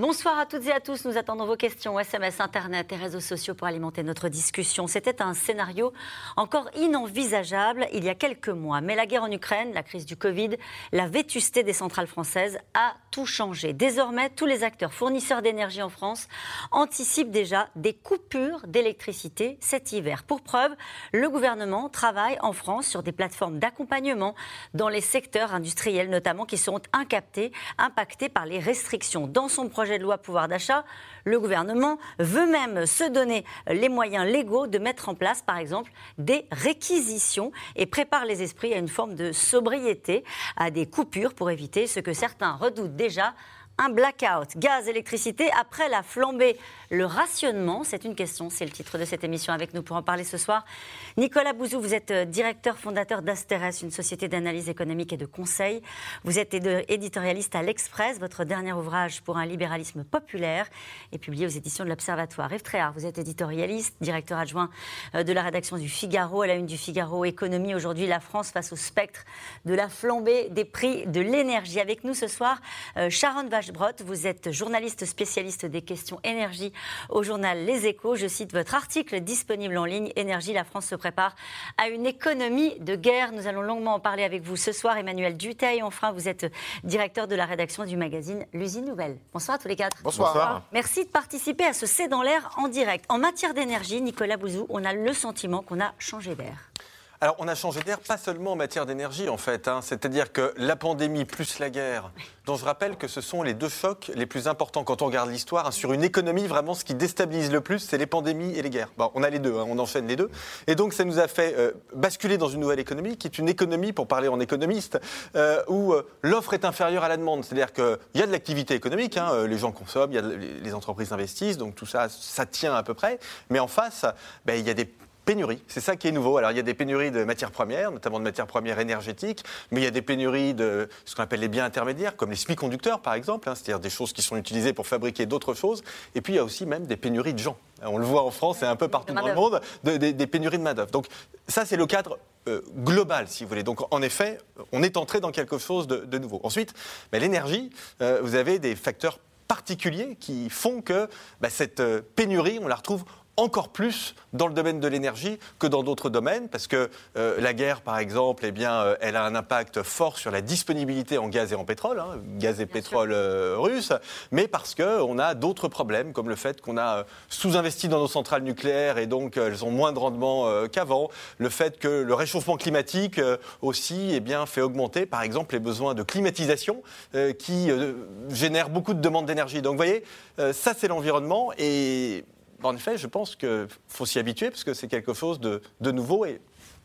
Bonsoir à toutes et à tous. Nous attendons vos questions, SMS, Internet et réseaux sociaux pour alimenter notre discussion. C'était un scénario encore inenvisageable il y a quelques mois. Mais la guerre en Ukraine, la crise du Covid, la vétusté des centrales françaises a tout changé. Désormais, tous les acteurs fournisseurs d'énergie en France anticipent déjà des coupures d'électricité cet hiver. Pour preuve, le gouvernement travaille en France sur des plateformes d'accompagnement dans les secteurs industriels notamment qui seront incaptés, impactés par les restrictions. Dans son projet de loi pouvoir d'achat, le gouvernement veut même se donner les moyens légaux de mettre en place, par exemple, des réquisitions et prépare les esprits à une forme de sobriété, à des coupures pour éviter ce que certains redoutent déjà un blackout, gaz, électricité, après la flambée. Le rationnement, c'est une question, c'est le titre de cette émission avec nous pour en parler ce soir. Nicolas Bouzou, vous êtes euh, directeur fondateur d'Asteres, une société d'analyse économique et de conseil. Vous êtes éditorialiste à l'Express. Votre dernier ouvrage pour un libéralisme populaire est publié aux éditions de l'Observatoire. Yves Tréhard, vous êtes éditorialiste, directeur adjoint euh, de la rédaction du Figaro, à la une du Figaro Économie. Aujourd'hui, la France face au spectre de la flambée des prix de l'énergie. Avec nous ce soir, euh, Sharon Vache vous êtes journaliste spécialiste des questions énergie au journal Les Échos. Je cite votre article disponible en ligne Énergie, la France se prépare à une économie de guerre. Nous allons longuement en parler avec vous ce soir. Emmanuel Duteil, enfin, vous êtes directeur de la rédaction du magazine L'Usine Nouvelle. Bonsoir à tous les quatre. Bonsoir. Merci de participer à ce C'est dans l'air en direct. En matière d'énergie, Nicolas Bouzou, on a le sentiment qu'on a changé d'air. Alors, on a changé d'air, pas seulement en matière d'énergie, en fait. Hein. C'est-à-dire que la pandémie plus la guerre, dont je rappelle que ce sont les deux chocs les plus importants quand on regarde l'histoire. Hein. Sur une économie, vraiment, ce qui déstabilise le plus, c'est les pandémies et les guerres. Bon, on a les deux, hein, on enchaîne les deux. Et donc, ça nous a fait euh, basculer dans une nouvelle économie, qui est une économie, pour parler en économiste, euh, où euh, l'offre est inférieure à la demande. C'est-à-dire qu'il y a de l'activité économique, les gens consomment, y a les entreprises investissent, donc tout ça, ça tient à peu près. Mais en face, ben, il y a des pénuries. C'est ça qui est nouveau. Alors il y a des pénuries de matières premières, notamment de matières premières énergétiques, mais il y a des pénuries de ce qu'on appelle les biens intermédiaires, comme les semi-conducteurs par exemple, hein, c'est-à-dire des choses qui sont utilisées pour fabriquer d'autres choses. Et puis il y a aussi même des pénuries de gens. On le voit en France et un peu partout dans le monde, des pénuries de main-d'œuvre. Donc ça c'est le cadre euh, global, si vous voulez. Donc, en effet, on est entré dans quelque chose de, nouveau. Ensuite, ben, l'énergie, euh, vous avez des facteurs particuliers qui font que ben, cette euh, pénurie, on la retrouve encore plus dans le domaine de l'énergie que dans d'autres domaines, parce que euh, la guerre, par exemple, eh bien, euh, elle a un impact fort sur la disponibilité en gaz et en pétrole, hein, gaz et pétrole euh, russe, mais parce qu'on a d'autres problèmes, comme le fait qu'on a sous-investi dans nos centrales nucléaires et donc elles ont moins de rendement qu'avant, le fait que le réchauffement climatique aussi eh bien, fait augmenter, par exemple, les besoins de climatisation qui génèrent beaucoup de demandes d'énergie. Donc, vous voyez, ça, c'est l'environnement et en effet, je pense qu'il faut s'y habituer parce que c'est quelque chose de, nouveau et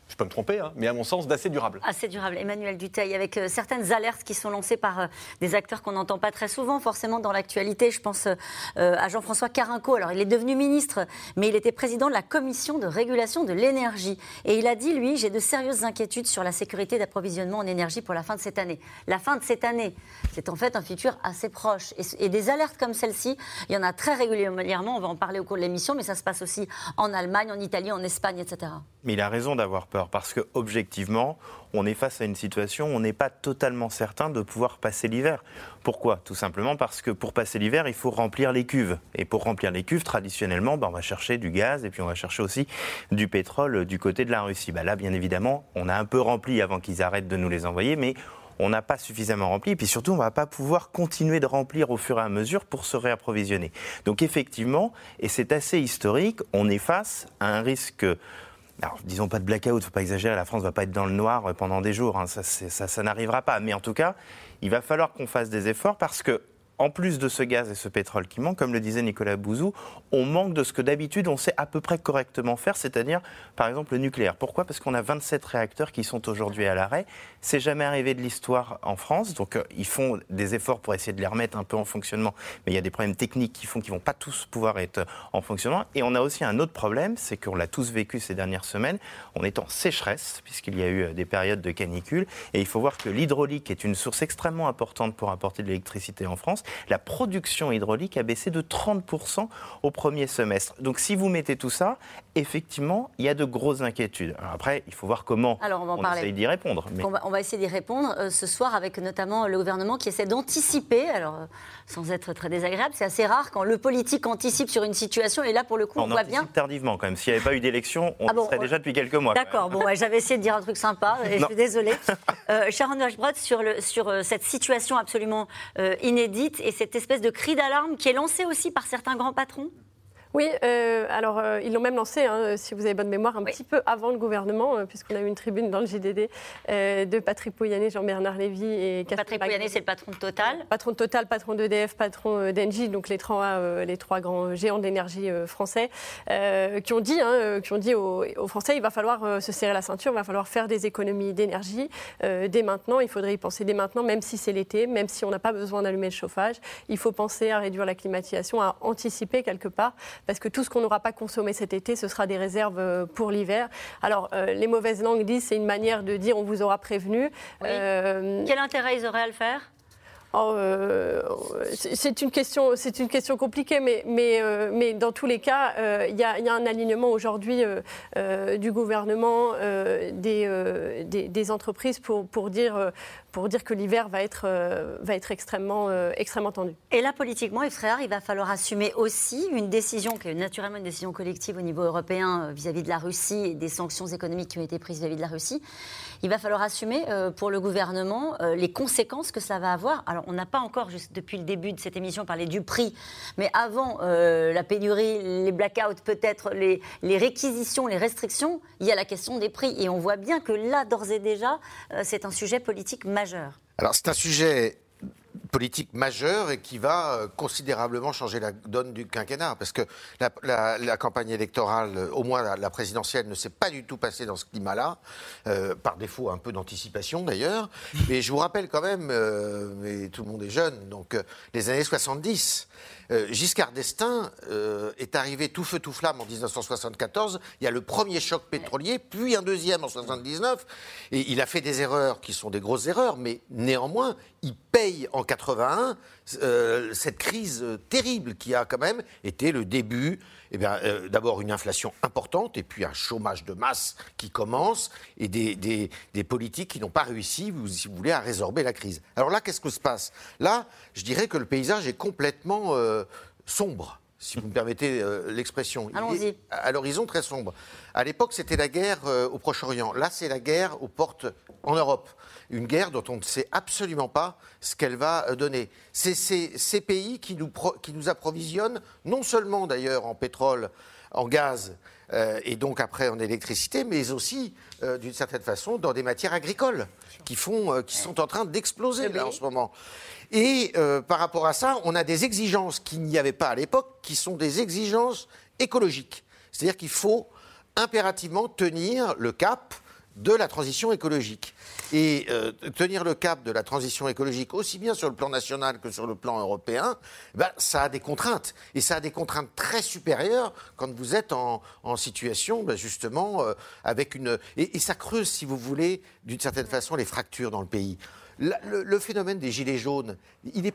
je peux me tromper, hein, mais à mon sens d'assez durable. Assez durable. Emmanuel Duteil, avec euh, certaines alertes qui sont lancées par euh, des acteurs qu'on n'entend pas très souvent, forcément dans l'actualité. Je pense euh, à Jean-François Carinco. Alors, il est devenu ministre, mais il était président de la commission de régulation de l'énergie. Et il a dit, lui, j'ai de sérieuses inquiétudes sur la sécurité d'approvisionnement en énergie pour la fin de cette année. La fin de cette année, c'est en fait un futur assez proche. Et, et des alertes comme celle-ci, il y en a très régulièrement. On va en parler au cours de l'émission, mais ça se passe aussi en Allemagne, en Italie, en Espagne, etc. Mais il a raison d'avoir peur parce que objectivement, on est face à une situation où on n'est pas totalement certain de pouvoir passer l'hiver. Pourquoi? Tout simplement parce que pour passer l'hiver, il faut remplir les cuves. Et pour remplir les cuves, traditionnellement, ben, on va chercher du gaz et puis on va chercher aussi du pétrole du côté de la Russie. Ben, là, bien évidemment, on a un peu rempli avant qu'ils arrêtent de nous les envoyer, mais on n'a pas suffisamment rempli. Et puis surtout, on ne va pas pouvoir continuer de remplir au fur et à mesure pour se réapprovisionner. Donc effectivement, et c'est assez historique, on est face à un risque alors, disons pas de blackout, faut pas exagérer, la France va pas être dans le noir pendant des jours, hein. ça n'arrivera pas. Mais en tout cas, il va falloir qu'on fasse des efforts parce que en plus de ce gaz et ce pétrole qui manque, comme le disait Nicolas Bouzou, on manque de ce que d'habitude on sait à peu près correctement faire, c'est-à-dire par exemple le nucléaire. Pourquoi? Parce qu'on a 27 réacteurs qui sont aujourd'hui à l'arrêt. C'est jamais arrivé de l'histoire en France, donc euh, ils font des efforts pour essayer de les remettre un peu en fonctionnement, mais il y a des problèmes techniques qui font qu'ils vont pas tous pouvoir être en fonctionnement. Et on a aussi un autre problème, c'est qu'on l'a tous vécu ces dernières semaines, on est en sécheresse puisqu'il y a eu euh, des périodes de canicule, et il faut voir que l'hydraulique est une source extrêmement importante pour apporter de l'électricité en France La production hydraulique a baissé de 30% au premier semestre. Donc si vous mettez tout ça, effectivement, il y a de grosses inquiétudes. après, il faut voir comment Alors on, va essaye d'y répondre. On, va, essayer d'y répondre euh, ce soir avec notamment le gouvernement qui essaie d'anticiper, alors euh, sans être très désagréable, c'est assez rare quand le politique anticipe sur une situation et là pour le coup on, voit bien. tardivement quand même. S'il n'y avait pas eu d'élection, on ah serait déjà depuis quelques mois. D'accord, bon, j'avais essayé de dire un truc sympa et je suis désolée. Euh, Sharon Washbrod, sur, le, sur cette situation absolument inédite et cette espèce de cri d'alarme qui est lancé aussi par certains grands patrons oui, euh, alors euh, ils l'ont même lancé, hein, si vous avez bonne mémoire, un petit peu avant le gouvernement, euh, puisqu'on a eu une tribune dans le JDD de Patrick Pouyanné, Jean-Bernard Lévy et Patrick Pouyanné, c'est le patron de Total. Patron de Total, patron d'EDF, patron d'Engie, donc les trois, les trois grands géants de l'énergie français, qui ont dit, hein, qui ont dit aux, aux, Français il va falloir se serrer la ceinture, il va falloir faire des économies d'énergie dès maintenant, il faudrait y penser dès maintenant, même si c'est l'été, même si on n'a pas besoin d'allumer le chauffage, il faut penser à réduire la climatisation, à anticiper quelque part parce que tout ce qu'on n'aura pas consommé cet été, ce sera des réserves euh, pour l'hiver. Alors, euh, les mauvaises langues disent c'est une manière de dire on vous aura prévenu. Euh, Quel intérêt ils auraient à le faire? Oh, euh, c'est une question, c'est une question compliquée, mais, mais, euh, mais dans tous les cas, euh, il y, a un alignement aujourd'hui du gouvernement, des, des, entreprises pour, pour dire, pour dire que l'hiver va être, va être extrêmement, extrêmement tendu. Et là, politiquement, il va falloir assumer aussi une décision qui est naturellement une décision collective au niveau européen vis-à-vis de la Russie et des sanctions économiques qui ont été prises vis-à-vis -vis de la Russie. Il va falloir assumer pour le gouvernement les conséquences que ça va avoir. Alors, on n'a pas encore, juste depuis le début de cette émission, parlé du prix, mais avant euh, la pénurie, les blackouts, peut-être les, les, réquisitions, les restrictions, il y a la question des prix. Et on voit bien que là, d'ores et déjà, euh, c'est un sujet politique majeur. Alors, c'est un sujet politique majeure et qui va euh, considérablement changer la donne du quinquennat. Parce que la, campagne électorale, au moins la, présidentielle, ne s'est pas du tout passée dans ce climat-là, euh, par défaut un peu d'anticipation d'ailleurs. Mais je vous rappelle quand même, euh, tout le monde est jeune, donc les années 70, euh, Giscard d'Estaing euh, est arrivé tout feu tout flamme en 1974. Il y a le premier choc pétrolier, puis un deuxième en 79. Et il a fait des erreurs qui sont des grosses erreurs, mais néanmoins, il paye en 81 euh, cette crise terrible qui a quand même été le début eh bien, d'abord une inflation importante et puis un chômage de masse qui commence et des, des, politiques qui n'ont pas réussi, si vous voulez, à résorber la crise. Alors là, qu'est-ce que se passe? Là, je dirais que le paysage est complètement sombre si vous me permettez euh, l'expression. Allons-y. À l'horizon, très sombre. À l'époque, c'était la guerre euh, au Proche-Orient. Là, c'est la guerre aux portes en Europe. Une guerre dont on ne sait absolument pas ce qu'elle va euh, donner. C'est ces pays qui nous, approvisionnent, non seulement d'ailleurs en pétrole, en gaz, et donc après en électricité, mais aussi, d'une certaine façon, dans des matières agricoles qui, sont en train d'exploser en ce moment. Et euh, par rapport à ça, on a des exigences qu'il n'y avait pas à l'époque, qui sont des exigences écologiques. C'est-à-dire qu'il faut impérativement tenir le cap de la transition écologique. Et euh, tenir le cap de la transition écologique, aussi bien sur le plan national que sur le plan européen, ben, ça a des contraintes. Et ça a des contraintes très supérieures quand vous êtes en, situation, ben, justement, euh, avec une... et, ça creuse, si vous voulez, d'une certaine façon, les fractures dans le pays le, phénomène des gilets jaunes, il est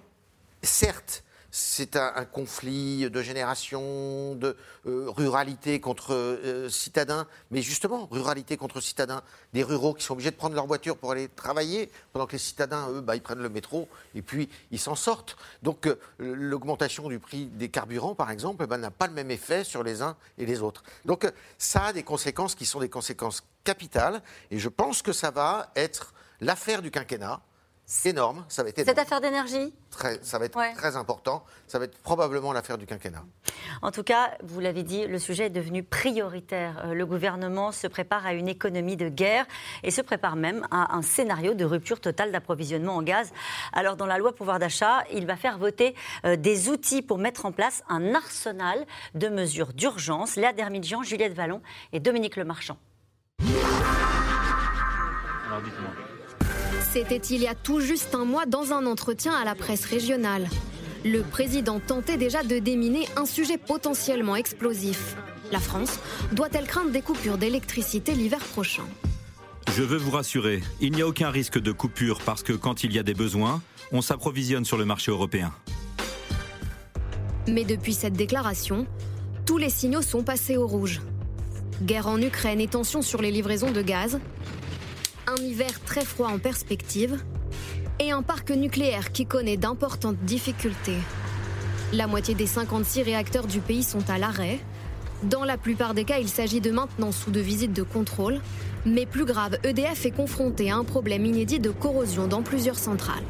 certes c'est un, conflit de génération, de euh, ruralité contre euh, citadins, mais justement, ruralité contre citadins, des ruraux qui sont obligés de prendre leur voiture pour aller travailler, pendant que les citadins, eux, bah, ils prennent le métro et puis ils s'en sortent. Donc euh, l'augmentation du prix des carburants, par exemple, bah, n'a pas le même effet sur les uns et les autres. Donc ça a des conséquences qui sont des conséquences capitales, et je pense que ça va être l'affaire du quinquennat énorme. Ça va être Cette affaire d'énergie Ça va être très important. Ça va être probablement l'affaire du quinquennat. En tout cas, vous l'avez dit, le sujet est devenu prioritaire. Euh, le gouvernement se prépare à une économie de guerre et se prépare même à un scénario de rupture totale d'approvisionnement en gaz. Alors, dans la loi pouvoir d'achat, il va faire voter euh, des outils pour mettre en place un arsenal de mesures d'urgence. Léa Dermidjian, Juliette Vallon et Dominique Lemarchand. Alors, dites-moi. C'était il y a tout juste un mois dans un entretien à la presse régionale. Le président tentait déjà de déminer un sujet potentiellement explosif. La France doit-elle craindre des coupures d'électricité l'hiver prochain? Je veux vous rassurer, il n'y a aucun risque de coupure parce que quand il y a des besoins, on s'approvisionne sur le marché européen. Mais depuis cette déclaration, tous les signaux sont passés au rouge. Guerre en Ukraine et tensions sur les livraisons de gaz, un hiver très froid en perspective et un parc nucléaire qui connaît d'importantes difficultés. La moitié des 56 réacteurs du pays sont à l'arrêt. Dans la plupart des cas, il s'agit de maintenance ou de visite de contrôle. Mais plus grave, EDF est confronté à un problème inédit de corrosion dans plusieurs centrales.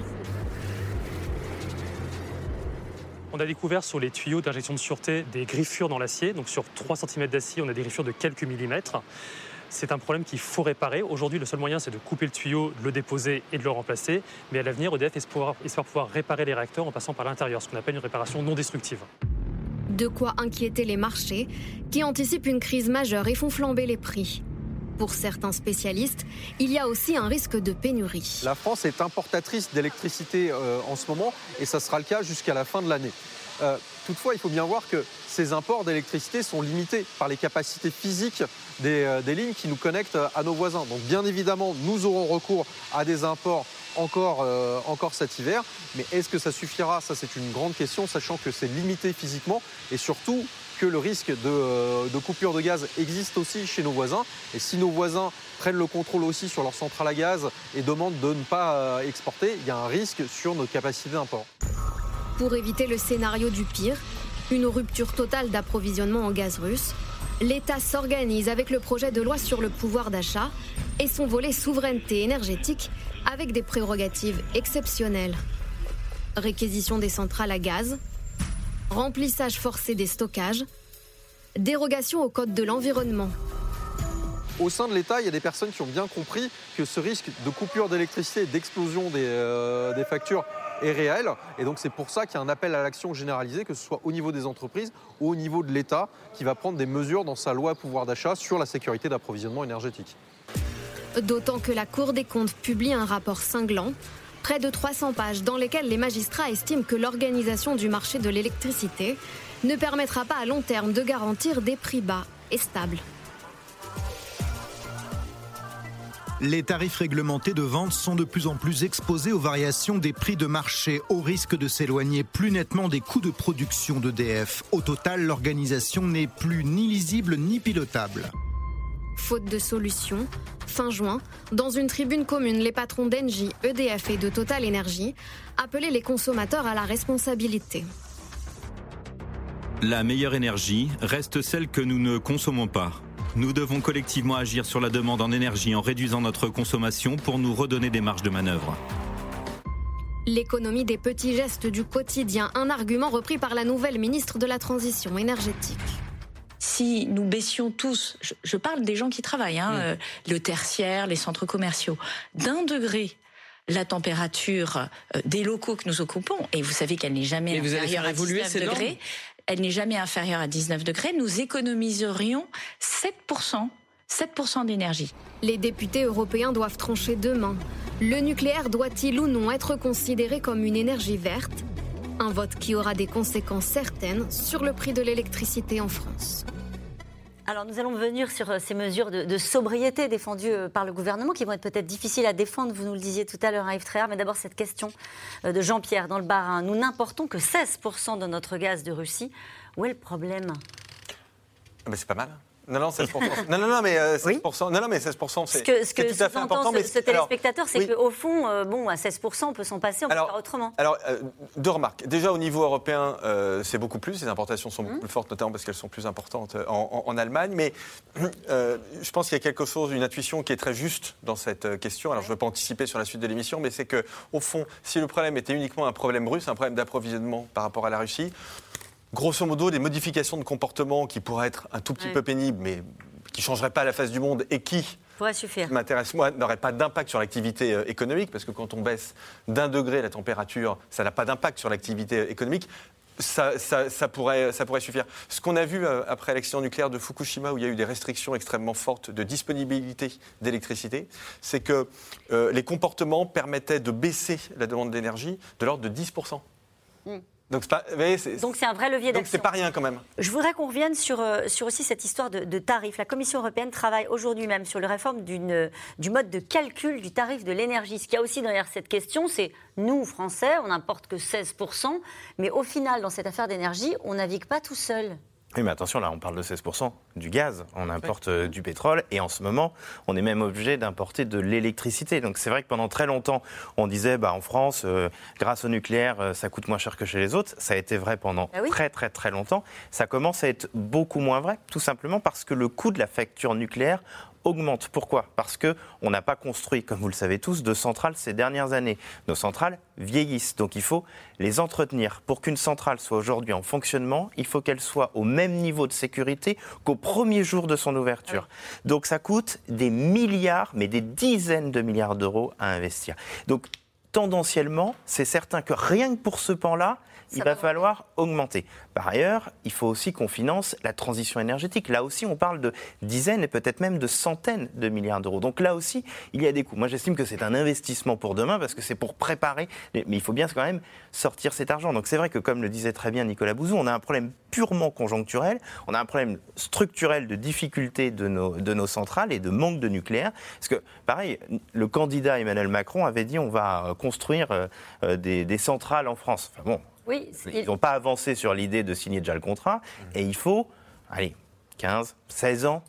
On a découvert sur les tuyaux d'injection de sûreté des griffures dans l'acier. Donc sur 3 cm d'acier, on a des griffures de quelques millimètres. C'est un problème qu'il faut réparer. Aujourd'hui, le seul moyen, c'est de couper le tuyau, de le déposer et de le remplacer. Mais à l'avenir, EDF espère, espère pouvoir réparer les réacteurs en passant par l'intérieur, ce qu'on appelle une réparation non destructive. De quoi inquiéter les marchés, qui anticipent une crise majeure et font flamber les prix. Pour certains spécialistes, il y a aussi un risque de pénurie. La France est importatrice d'électricité euh, en ce moment et ça sera le cas jusqu'à la fin de l'année. Euh, toutefois, il faut bien voir que ces imports d'électricité sont limités par les capacités physiques des, euh, lignes qui nous connectent à nos voisins. Donc bien évidemment, nous aurons recours à des imports encore, euh, cet hiver. Mais est-ce que ça suffira? Ça, c'est une grande question, sachant que c'est limité physiquement et surtout que le risque de, euh, de, coupure de gaz existe aussi chez nos voisins. Et si nos voisins prennent le contrôle aussi sur leur centrale à gaz et demandent de ne pas exporter, il y a un risque sur notre capacité d'import. Pour éviter le scénario du pire, une rupture totale d'approvisionnement en gaz russe, l'État s'organise avec le projet de loi sur le pouvoir d'achat et son volet souveraineté énergétique avec des prérogatives exceptionnelles. Réquisition des centrales à gaz, remplissage forcé des stockages, dérogation au code de l'environnement. Au sein de l'État, il y a des personnes qui ont bien compris que ce risque de coupure d'électricité et d'explosion des, euh, des factures est. Et donc c'est pour ça qu'il y a un appel à l'action généralisé, que ce soit au niveau des entreprises ou au niveau de l'État, qui va prendre des mesures dans sa loi pouvoir d'achat sur la sécurité d'approvisionnement énergétique. D'autant que la Cour des comptes publie un rapport cinglant, près de 300 pages, dans lesquelles les magistrats estiment que l'organisation du marché de l'électricité ne permettra pas à long terme de garantir des prix bas et stables. Les tarifs réglementés de vente sont de plus en plus exposés aux variations des prix de marché, au risque de s'éloigner plus nettement des coûts de production d'EDF. Au total, l'organisation n'est plus ni lisible ni pilotable. Faute de solution, fin juin, dans une tribune commune, les patrons d'Engie, EDF et de Total Energy appelaient les consommateurs à la responsabilité. La meilleure énergie reste celle que nous ne consommons pas. Nous devons collectivement agir sur la demande en énergie en réduisant notre consommation pour nous redonner des marges de manœuvre. L'économie des petits gestes du quotidien, un argument repris par la nouvelle ministre de la Transition énergétique. Si nous baissions tous, je, parle des gens qui travaillent, hein, euh, le tertiaire, les centres commerciaux, d'un degré la température euh, des locaux que nous occupons, et vous savez qu'elle n'est jamais inférieure à 19 degrés, elle n'est jamais inférieure à 19 degrés, nous économiserions 7%. 7% d'énergie. Les députés européens doivent trancher demain. Le nucléaire doit-il ou non être considéré comme une énergie verte? Un vote qui aura des conséquences certaines sur le prix de l'électricité en France. Alors nous allons venir sur euh, ces mesures de, sobriété défendues euh, par le gouvernement qui vont être peut-être difficiles à défendre, vous nous le disiez tout à l'heure, Yves Tréhard. Mais d'abord cette question euh, de Jean-Pierre dans le Bas-Rhin. Nous n'importons que 16% de notre gaz de Russie. Où est le problème? Ah C'est pas mal. Non, non, 16%. non, non, non, mais 16%, euh, non, non, mais 16% c'est, ce que, ce que tout à fait important. Ce, ce téléspectateur, c'est qu'au fond, euh, bon, à 16%, on peut s'en passer, on peut faire autrement. Alors, euh, deux remarques. Déjà, au niveau européen, c'est beaucoup plus. Les importations sont beaucoup mmh. plus fortes, notamment parce qu'elles sont plus importantes en, en Allemagne. Mais je pense qu'il y a quelque chose, une intuition qui est très juste dans cette question. Alors, je ne veux pas anticiper sur la suite de l'émission, mais c'est qu'au fond, si le problème était uniquement un problème russe, un problème d'approvisionnement par rapport à la Russie, grosso modo, des modifications de comportement qui pourraient être un tout petit peu pénibles, mais qui ne changeraient pas la face du monde et qui, suffire. m'intéresse moi, n'auraient pas d'impact sur l'activité euh, économique, parce que quand on baisse d'un degré la température, ça n'a pas d'impact sur l'activité euh, économique. Ça, pourrait, ça pourrait suffire. Ce qu'on a vu euh, après l'accident nucléaire de Fukushima, où il y a eu des restrictions extrêmement fortes de disponibilité d'électricité, c'est que les comportements permettaient de baisser la demande d'énergie de l'ordre de 10%. Donc Donc c'est un vrai levier donc d'action. c'est pas rien quand même. Je voudrais qu'on revienne sur, euh, sur aussi cette histoire de, de tarifs. La Commission européenne travaille aujourd'hui même sur la réforme du mode de calcul du tarif de l'énergie. Ce qu'il y a aussi derrière cette question, c'est nous, Français, on n'importe que 16%, mais au final, dans cette affaire d'énergie, on navigue pas tout seul. Oui, mais attention, là, on parle de 16% du gaz. On importe euh, du pétrole et en ce moment, on est même obligé d'importer de l'électricité. Donc c'est vrai que pendant très longtemps, on disait, bah, en France, euh, grâce au nucléaire, euh, ça coûte moins cher que chez les autres. Ça a été vrai pendant Ah oui. très, très, très longtemps. Ça commence à être beaucoup moins vrai, tout simplement parce que le coût de la facture nucléaire augmente. Pourquoi? Parce que on n'a pas construit, comme vous le savez tous, de centrales ces dernières années. Nos centrales vieillissent, donc il faut les entretenir. Pour qu'une centrale soit aujourd'hui en fonctionnement, il faut qu'elle soit au même niveau de sécurité qu'au premier jour de son ouverture. Donc ça coûte des milliards, mais des dizaines de milliards d'euros à investir. Donc tendanciellement, c'est certain que rien que pour ce pan-là, il va va falloir augmenter. Par ailleurs, il faut aussi qu'on finance la transition énergétique. Là aussi, on parle de dizaines et peut-être même de centaines de milliards d'euros. Donc là aussi, il y a des coûts. Moi, j'estime que c'est un investissement pour demain parce que c'est pour préparer. les- Mais il faut bien quand même sortir cet argent. Donc c'est vrai que, comme le disait très bien Nicolas Bouzou, on a un problème purement conjoncturel. On a un problème structurel de difficulté de nos, de nos centrales et de manque de nucléaire. Parce que, pareil, le candidat Emmanuel Macron avait dit on va construire euh, euh, des, des centrales en France. Enfin bon, Oui, ils il- n'ont pas avancé sur l'idée de signer déjà le contrat. Et il faut, allez, 15, 16 ans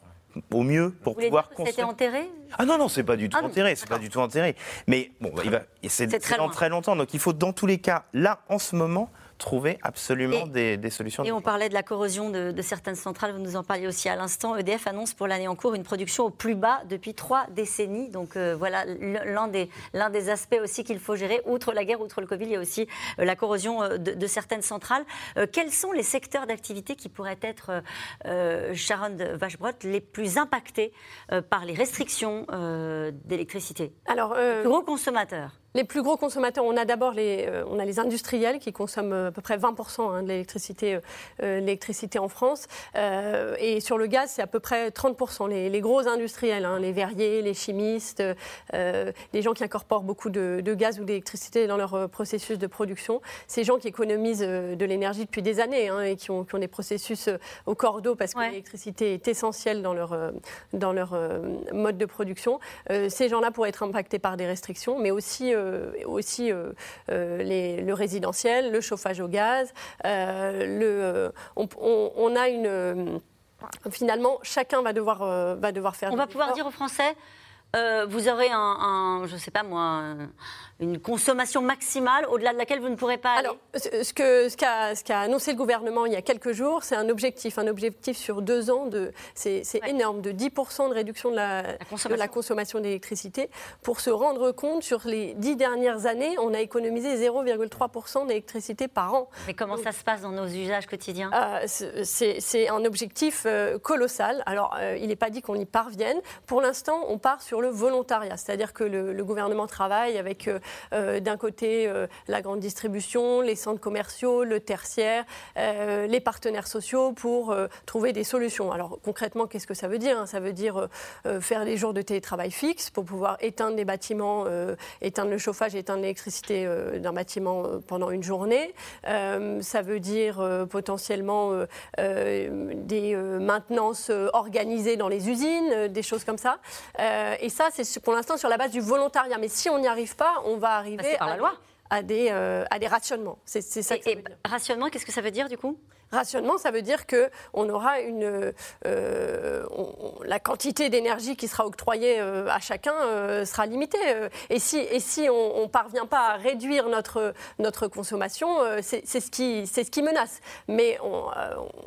au mieux pour vous pouvoir dire que ça a été construire. enterré? Ah non, non, c'est pas du tout Ah enterré, c'est pas du tout enterré. Mais bon, il va, c'est très très longtemps. Donc il faut, dans tous les cas, là, en ce moment, trouver absolument Et- des, des solutions. Et on parlait de la corrosion de, de certaines centrales, vous nous en parliez aussi à l'instant. EDF annonce pour l'année en cours une production au plus bas depuis trois décennies. Donc euh, voilà l'un des, l'un des aspects aussi qu'il faut gérer. Outre la guerre, outre le Covid, il y a aussi euh, la corrosion euh, de, de certaines centrales. Euh, quels sont les secteurs d'activité qui pourraient être, Sharon Vachbrot, les plus impactés euh, par les restrictions euh, d'électricité? Alors, euh, Gros consommateurs. Les plus gros consommateurs, on a d'abord les, euh, on a les industriels qui consomment euh, à peu près 20% hein, de l'électricité, euh, euh, l'électricité en France. Euh, et sur le gaz, c'est à peu près 30%. Les, les gros industriels, hein, les verriers, les chimistes, les gens qui incorporent beaucoup de, de gaz ou d'électricité dans leur processus de production. Ces gens qui économisent de l'énergie depuis des années hein, et qui ont, qui ont des processus au cordeau parce que Ouais. l'électricité est essentielle dans leur, dans leur mode de production. Ces gens-là pourraient être impactés par des restrictions, mais aussi, aussi euh, euh, les- le résidentiel, le chauffage au gaz. euh, le, euh, on, on- on a une. euh, Finalement, chacun va devoir, euh, va devoir faire. On va pouvoir dire aux Français, euh, vous aurez un, un, je sais pas moi, une consommation maximale au-delà de laquelle vous ne pourrez pas aller? Alors, ce ce que ce qu'a ce qu'a annoncé le gouvernement il y a quelques jours, c'est un objectif, un objectif sur deux ans de, c'est Ouais. énorme, de 10% de réduction de la, consommation. la consommation d'électricité. Pour se rendre compte, sur les dix dernières années, on a économisé 0,3% d'électricité par an. Mais comment ça se passe dans nos usages quotidiens? Euh, c'est- un objectif euh, colossal. Alors, euh, il n'est pas dit qu'on y parvienne. Pour l'instant, on part sur le volontariat, c'est-à-dire que le, le gouvernement travaille avec, euh, d'un côté, euh, la grande distribution, les centres commerciaux, le tertiaire, euh, les partenaires sociaux pour trouver des solutions. Alors, concrètement, qu'est-ce que ça veut dire hein? Ça veut dire faire des jours de télétravail fixes pour pouvoir éteindre les bâtiments, éteindre le chauffage, éteindre l'électricité d'un bâtiment pendant une journée. Ça veut dire potentiellement des maintenances organisées dans les usines, des choses comme ça. Et ça, c'est pour l'instant sur la base du volontariat. Mais si on n'y arrive pas, on va arriver Passer par à, la loi. à des, euh, à des rationnements. C'est ça que ça Et, veut et dire. rationnement, qu'est-ce que ça veut dire du coup? Rationnement, ça veut dire que on aura une euh, on- la quantité d'énergie qui sera octroyée euh, à chacun euh, sera limitée. Et si et si on, on parvient pas à réduire notre notre consommation, c'est ce qui c'est ce qui menace. Mais on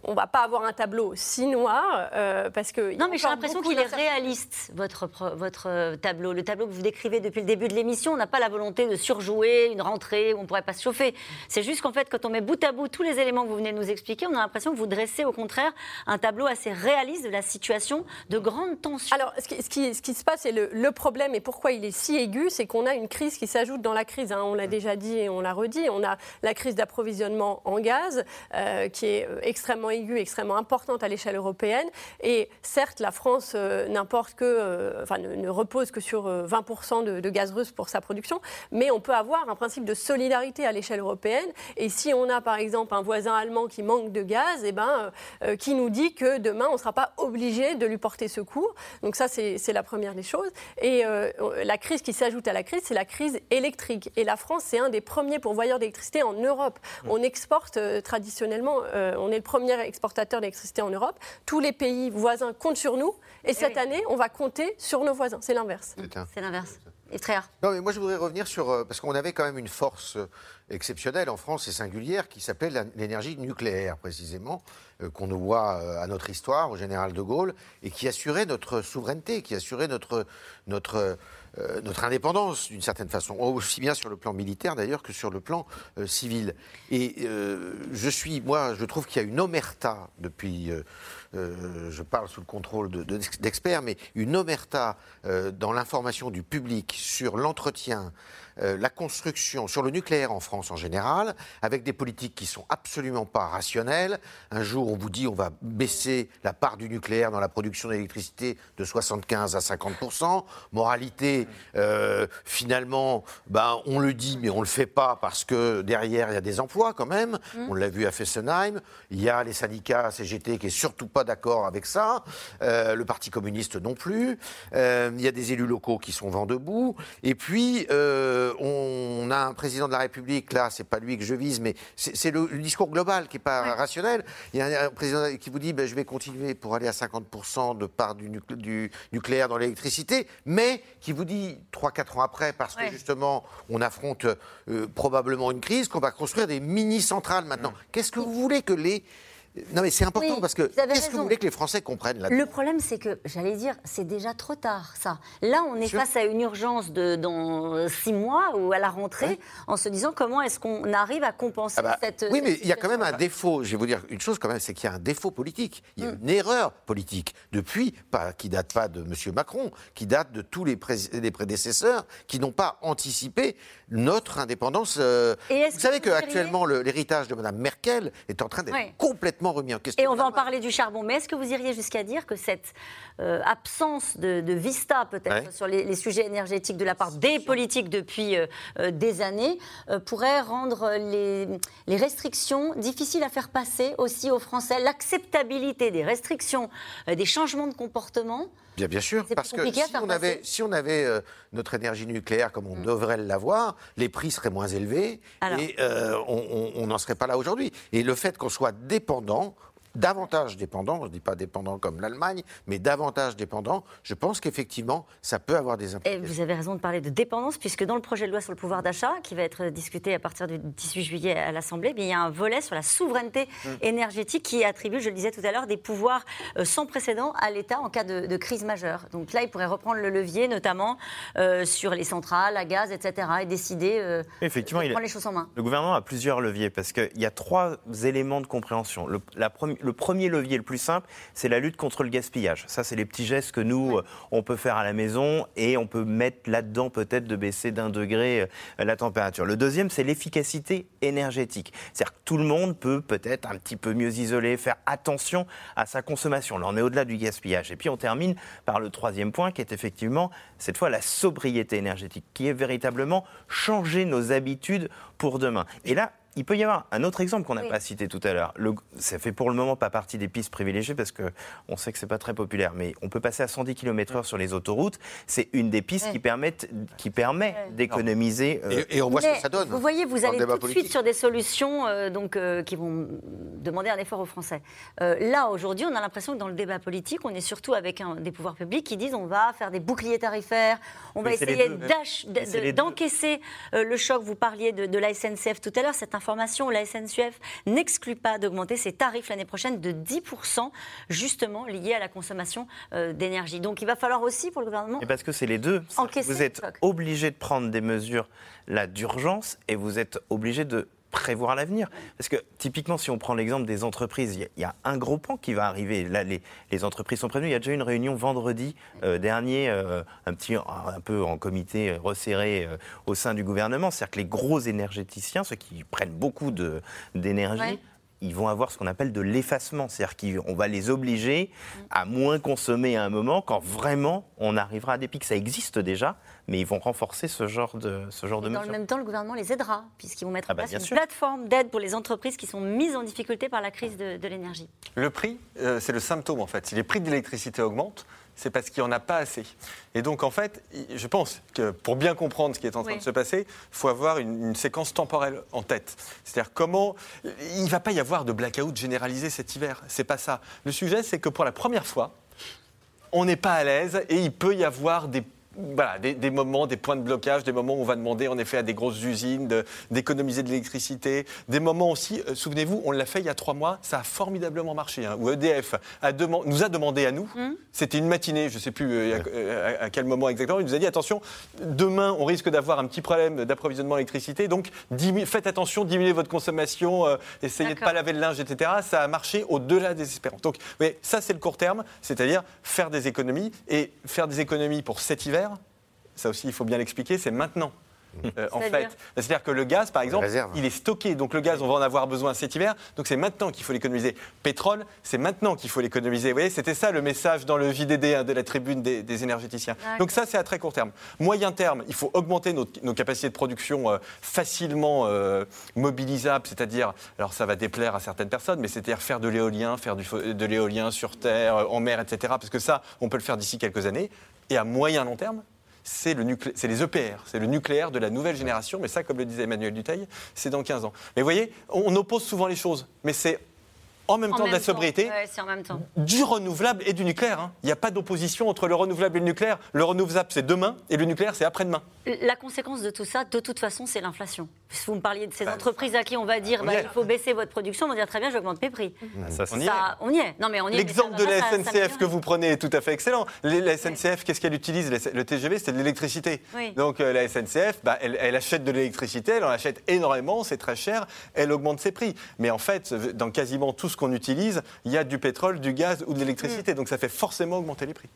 on va pas avoir un tableau si noir parce que Non, mais j'ai l'impression qu'il est réaliste, votre, votre tableau. Le tableau que vous décrivez depuis le début de l'émission, on n'a pas la volonté de surjouer une rentrée où on ne pourrait pas se chauffer. C'est juste qu'en fait, quand on met bout à bout tous les éléments que vous venez de nous expliquer, on a l'impression que vous dressez au contraire un tableau assez réaliste de la situation de grande tension. Alors, ce qui, ce qui- ce qui se passe et le, le problème et pourquoi il est si aigu, c'est qu'on a une crise qui s'ajoute dans la crise. hein. On l'a déjà dit et on l'a redit. On a la crise d'approvisionnement en gaz euh, qui est euh, extrêmement aiguë, extrêmement importante à l'échelle européenne. Et certes, la France euh, n'importe que, euh, enfin, ne, ne repose que sur euh, 20% de, de gaz russe pour sa production, mais on peut avoir un principe de solidarité à l'échelle européenne. Et si on a par exemple un voisin allemand qui manque de gaz, eh ben, euh, qui nous dit que demain on ne sera pas obligé de lui porter secours. Donc ça, c'est la première des choses. Et euh, la crise qui s'ajoute à la crise, c'est la crise électrique. Et la France, c'est un des premiers pourvoyeurs d'électricité en Europe. Mmh. On exporte euh, traditionnellement, on est le premier exportateur d'électricité en Europe. Tous les pays voisins comptent sur nous. Et, eh cette année, on va compter sur nos voisins. C'est l'inverse. C'est l'inverse. Et très rare. Non, mais moi, je voudrais revenir sur. Parce qu'on avait quand même une force exceptionnelle en France et singulière qui s'appelle l'énergie nucléaire, précisément, euh, qu'on nous voit euh, à notre histoire, au général de Gaulle, et qui assurait notre souveraineté, qui assurait notre, notre, euh, notre indépendance, d'une certaine façon, aussi bien sur le plan militaire d'ailleurs que sur le plan civil. Et je suis, moi, je trouve qu'il y a une omerta depuis. je parle sous le contrôle d'experts, mais une omerta dans l'information du public sur l'entretien, euh, la construction sur le nucléaire en France en général, avec des politiques qui sont absolument pas rationnelles. Un jour, on vous dit on va baisser la part du nucléaire dans la production d'électricité de 75 à 50 Moralité, euh, finalement, ben, on le dit, mais on le fait pas parce que derrière, il y a des emplois quand même. Mmh. On l'a vu à Fessenheim. Il y a les syndicats CGT qui est surtout pas d'accord avec ça. Euh, le Parti communiste non plus. il y a des élus locaux qui sont vent debout. Et puis, on a un président de la République, là, c'est pas lui que je vise, mais c'est le, discours global qui n'est pas rationnel. Il y a un président qui vous dit ben, je vais continuer pour aller à 50% de part du, nucléaire dans l'électricité, mais qui vous dit 3-4 ans après, parce que justement, on affronte euh, probablement une crise, qu'on va construire des mini-centrales maintenant. Qu'est-ce que vous voulez que les non, mais c'est important parce que qu'est-ce que vous voulez que les Français comprennent là Le problème, c'est que, j'allais dire, c'est déjà trop tard, ça. Là, on est face à une urgence de, dans six mois ou à la rentrée, en se disant comment est-ce qu'on arrive à compenser ah bah, cette. Oui, mais il y a quand même un défaut. Je vais vous dire une chose quand même, c'est qu'il y a un défaut politique. Il y a mm. une erreur politique depuis, pas, qui date pas de M. Macron, qui date de tous les, prédécesseurs qui n'ont pas anticipé notre indépendance. Euh, vous savez qu'actuellement, l'héritage de Mme Merkel est en train d'être complètement remis en question. Et on va en parler du charbon. Mais est-ce que vous iriez jusqu'à dire que cette euh, absence de, vista, peut-être, sur les, sujets énergétiques de la part des politiques depuis euh, euh, des années, pourrait rendre les, les, restrictions difficiles à faire passer aussi aux Français? L'acceptabilité des restrictions, des changements de comportement Bien, bien sûr, parce que si on, avait, si on, avait, notre énergie nucléaire comme on mm. devrait l'avoir, les prix seraient moins élevés et on n'en serait pas là aujourd'hui. Et le fait qu'on soit dépendant, davantage dépendant, je ne dis pas dépendant comme l'Allemagne, mais davantage dépendant, je pense qu'effectivement, ça peut avoir des implications. Et vous avez raison de parler de dépendance, puisque dans le projet de loi sur le pouvoir d'achat, qui va être discuté à partir du 18 juillet à l'Assemblée, il y a un volet sur la souveraineté hum. énergétique qui attribue, je le disais tout à l'heure, des pouvoirs euh, sans précédent à l'État en cas de, crise majeure. Donc là, il pourrait reprendre le levier, notamment euh, sur les centrales à gaz, etc., et décider euh, Effectivement, de prendre les choses en main. Le gouvernement a plusieurs leviers, parce qu'il y a trois éléments de compréhension. Le, la première le premier levier le plus simple, c'est la lutte contre le gaspillage. Ça, c'est les petits gestes que nous, euh, on peut faire à la maison et on peut mettre là-dedans peut-être de baisser d'un degré euh, la température. Le deuxième, c'est l'efficacité énergétique. C'est-à-dire que tout le monde peut peut-être un petit peu mieux isoler, faire attention à sa consommation. Là, on est au-delà du gaspillage. Et puis, on termine par le troisième point qui est effectivement, cette fois, la sobriété énergétique, qui est véritablement changer nos habitudes pour demain. Et là, il peut y avoir un autre exemple qu'on n'a pas cité tout à l'heure. Ça fait pour le moment pas partie des pistes privilégiées parce qu'on sait que c'est pas très populaire, mais on peut passer à 110 km/h sur les autoroutes. C'est une des pistes qui, permettent, qui permet d'économiser. Euh, et, on voit ce que ça donne. Vous voyez, vous allez tout de suite sur des solutions euh, donc, euh, qui vont demander un effort aux Français. là, aujourd'hui, on a l'impression que dans le débat politique, on est surtout avec un, des pouvoirs publics qui disent on va faire des boucliers tarifaires, on va essayer d'encaisser le choc. Vous parliez de, de la SNCF tout à l'heure. C'est un information, la SNCF n'exclut pas d'augmenter ses tarifs l'année prochaine de 10%, justement liés à la consommation euh, d'énergie. Donc il va falloir aussi pour le gouvernement. Et parce que c'est les deux. Vous êtes obligé de prendre des mesures là d'urgence et vous êtes obligé de prévoir l'avenir. Parce que typiquement, si on prend l'exemple des entreprises, il y, a un gros pan qui va arriver. Là, les, les, entreprises sont prévenues. Il y a déjà eu une réunion vendredi euh, dernier, euh, un petit, peu en comité resserré euh, au sein du gouvernement. C'est-à-dire que les gros énergéticiens, ceux qui prennent beaucoup d'énergie, ils vont avoir ce qu'on appelle de l'effacement. C'est-à-dire qu'on va les obliger à moins consommer à un moment quand vraiment on arrivera à des pics. Ça existe déjà, mais ils vont renforcer ce genre de, ce genre de Dans le même temps, le gouvernement les aidera, puisqu'ils vont mettre Ah en bah, place une sûr. plateforme d'aide pour les entreprises qui sont mises en difficulté par la crise de, de l'énergie. Le prix, euh, c'est le symptôme en fait. Si les prix de l'électricité augmentent, c'est parce qu'il n'y en a pas assez. Et donc en fait, je pense que pour bien comprendre ce qui est en train Oui. de se passer, il faut avoir une, une séquence temporelle en tête. C'est-à-dire comment il ne va pas y avoir de blackout généralisé cet hiver. C'est pas ça. Le sujet, c'est que pour la première fois, on n'est pas à l'aise et il peut y avoir des, voilà, des, des moments, des points de blocage, des moments où on va demander en effet à des grosses usines d'économiser de, l'électricité, des moments aussi, euh, souvenez-vous, on l'a fait il y a trois mois, ça a formidablement marché, hein, où EDF a nous a demandé à nous, c'était une matinée, je ne sais plus euh, euh, à, à quel moment exactement, il nous a dit attention, demain on risque d'avoir un petit problème d'approvisionnement en électricité, donc faites attention, diminuez votre consommation, euh, essayez de ne pas laver le linge, etc. Ça a marché au-delà des espérances. Donc, mais ça, c'est le court terme, c'est-à-dire faire des économies. Et faire des économies pour cet hiver, ça aussi, il faut bien l'expliquer, c'est maintenant. Euh, en C'est-à-dire fait, c'est-à-dire que le gaz, par exemple, il est stocké. Donc le gaz, on va en avoir besoin cet hiver. Donc c'est maintenant qu'il faut l'économiser. Pétrole, c'est maintenant qu'il faut l'économiser. Vous voyez, c'était ça le message dans le JDD hein, de la tribune des, des énergéticiens. Donc ça, c'est à très court terme. Moyen terme, il faut augmenter nos, nos capacités de production euh, facilement euh, mobilisables, c'est-à-dire, alors ça va déplaire à certaines personnes, mais c'est-à-dire faire de l'éolien, faire du, de l'éolien sur terre, en mer, etc. Parce que ça, on peut le faire d'ici quelques années. Et à moyen long terme, c'est le nuclé- c'est les EPR, c'est le nucléaire de la nouvelle génération, mais ça, comme le disait Emmanuel Duteil, c'est dans 15 ans. Mais vous voyez, on, oppose souvent les choses, mais c'est en même En temps de la sobriété, Ouais, c'est en même temps. du renouvelable et du nuclaire. hein. Il n'y a pas d'opposition entre le renouvelable et le nucléaire. Le renouvelable, c'est demain, et le nucléaire, c'est après-demain. La conséquence de tout ça, de toute façon, c'est l'inflation. Vous me parliez de ces Bah, entreprises à qui on va dire on bah, il faut baisser votre production, on va dire très bien, j'augmente mes prix. Ça, On y est. Ça, on y est. Non, mais on y est. L'exemple de la ça- SNCF que vous prenez est tout à fait excellent. La SNCF, qu'est-ce qu'elle utilise? Le TGV, c'est de l'électricité. Oui. Donc euh, la SNCF, bah, elle, elle achète de l'électricité, elle en achète énormément, c'est très cher, elle augmente ses prix. Mais en fait, dans quasiment tout ce qu'on utilise, il y a du pétrole, du gaz ou de l'électricité. Mm. Donc ça fait forcément augmenter les prix.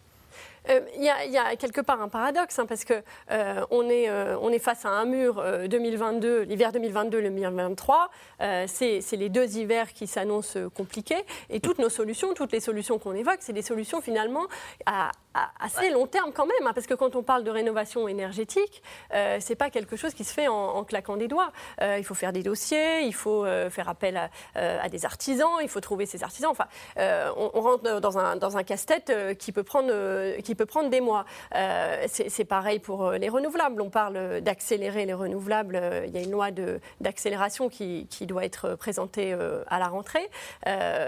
Euh, Il y, a- il y a quelque part un paradoxe, hein, parce que euh, on, est, euh, on est face à un mur euh, 2022, l'hiver 2022, le 2023. Euh, c'est les deux hivers qui s'annoncent euh, compliqués. Et toutes nos solutions, toutes les solutions qu'on évoque, c'est des solutions finalement à, à assez long terme quand même. hein, parce que quand on parle de rénovation énergétique, euh, c'est pas quelque chose qui se fait en, en claquant des doigts. Euh, il faut faire des dossiers, il faut euh, faire appel à, euh, à des artisans, il faut trouver ces artisans. Enfin, euh, on, on rentre dans un, dans un casse-tête euh, qui peut prendre, euh, qui peut prendre des mois. Euh, c'est pareil pour euh, les renouvelables. On parle d'accélérer les renouvelables. Euh, Il y a une loi de- d'accélération qui, qui doit être présentée à la rentrée. Euh,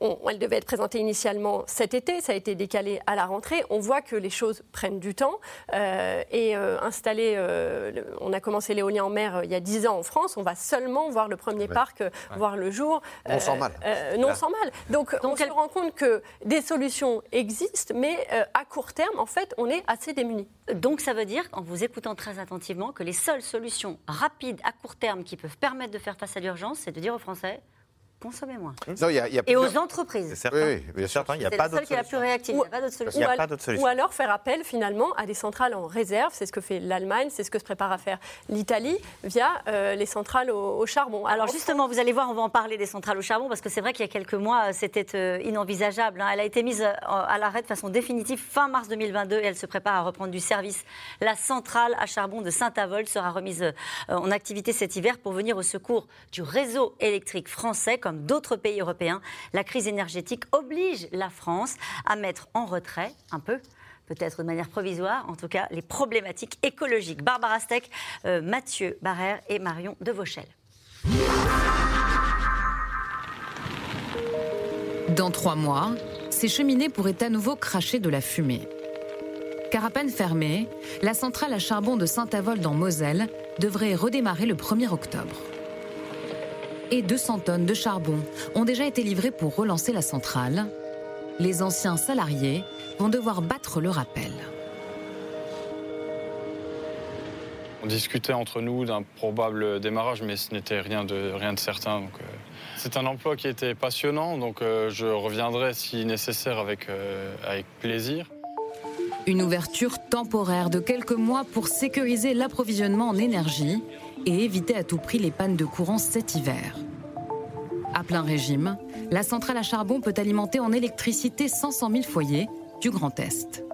on- elle devait être présentée initialement cet été. Ça a été décalé à la rentrée. On voit que les choses prennent du temps. Euh, et euh, installer, euh, le- on a commencé l'éolien en mer il y a 10 ans en France. On va seulement voir le premier parc voir le jour. Non sans mal. Euh, non Là. sans mal. Donc, on se rend compte que des solutions existent, mais euh, à court terme, en fait, on est assez démunis. Donc ça veut dire, en vous écoutant très attentivement, que les seules solutions rapides à court terme qui peuvent permettre de faire face à l'urgence, c'est de dire aux Français consommez moins. Non, il y a- y a Et aux entreprises. C'est certain. Oui, oui, bien sûr. certain, il n'y a C'est pas la seule d'autre qui est la plus solution. réactive. Il n'y a pas d'autre solution. Il n'y a Ou pas al- d'autre solution. Ou alors faire appel finalement à des centrales en réserve, c'est ce que fait l'Allemagne, c'est ce que se prépare à faire l'Italie via euh, les centrales au, au charbon. Alors justement, vous allez voir, on va en parler des centrales au charbon, parce que c'est vrai qu'il y a quelques mois, euh, c'était euh, inenvisageable. hein. Elle a été mise à l'arrêt de façon définitive fin mars 2022 et elle se prépare à reprendre du service. La centrale à charbon de Saint-Avold sera remise euh, en activité cet hiver pour venir au secours du réseau électrique français, comme d'autres pays européens. La crise énergétique oblige la France à mettre en retrait un peu peut-être de manière provisoire, en tout cas, les problématiques écologiques. Barbara Steck, euh, Mathieu Barrère et Marion Devauchel. Dans trois mois, ces cheminées pourraient à nouveau cracher de la fumée. Car à peine fermée, la centrale à charbon de Saint-Avold en Moselle devrait redémarrer le 1er octobre. Et 200 tonnes de charbon ont déjà été livrées pour relancer la centrale. Les anciens salariés vont devoir battre le rappel. On discutait entre nous d'un probable démarrage, mais ce n'était rien de, rien de certain. Euh, c'est un emploi qui était passionnant, donc euh, je reviendrai si nécessaire avec, euh, avec plaisir. Une ouverture temporaire de quelques mois pour sécuriser l'approvisionnement en énergie et éviter à tout prix les pannes de courant cet hiver. À plein régime, la centrale à charbon peut alimenter en électricité 500 000 foyers du Grand Est.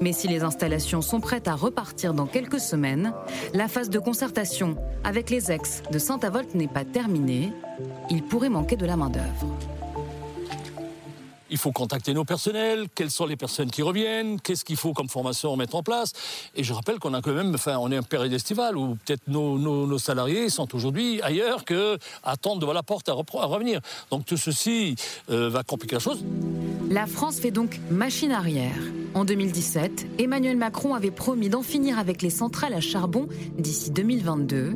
Mais si les installations sont prêtes à repartir dans quelques semaines, la phase de concertation avec les ex de Saint-Avold n'est pas terminée. Il pourrait manquer de la main-d'œuvre. Il faut contacter nos personnels, quelles sont les personnes qui reviennent, qu'est-ce qu'il faut comme formation mettre en place. Et je rappelle qu'on a quand même, enfin, on est en période estivale où peut-être nos, salariés sont aujourd'hui ailleurs que attendre devant la porte à, revenir. Donc tout ceci euh, va compliquer la chose. La France fait donc machine arrière. En 2017, Emmanuel Macron avait promis d'en finir avec les centrales à charbon d'ici 2022.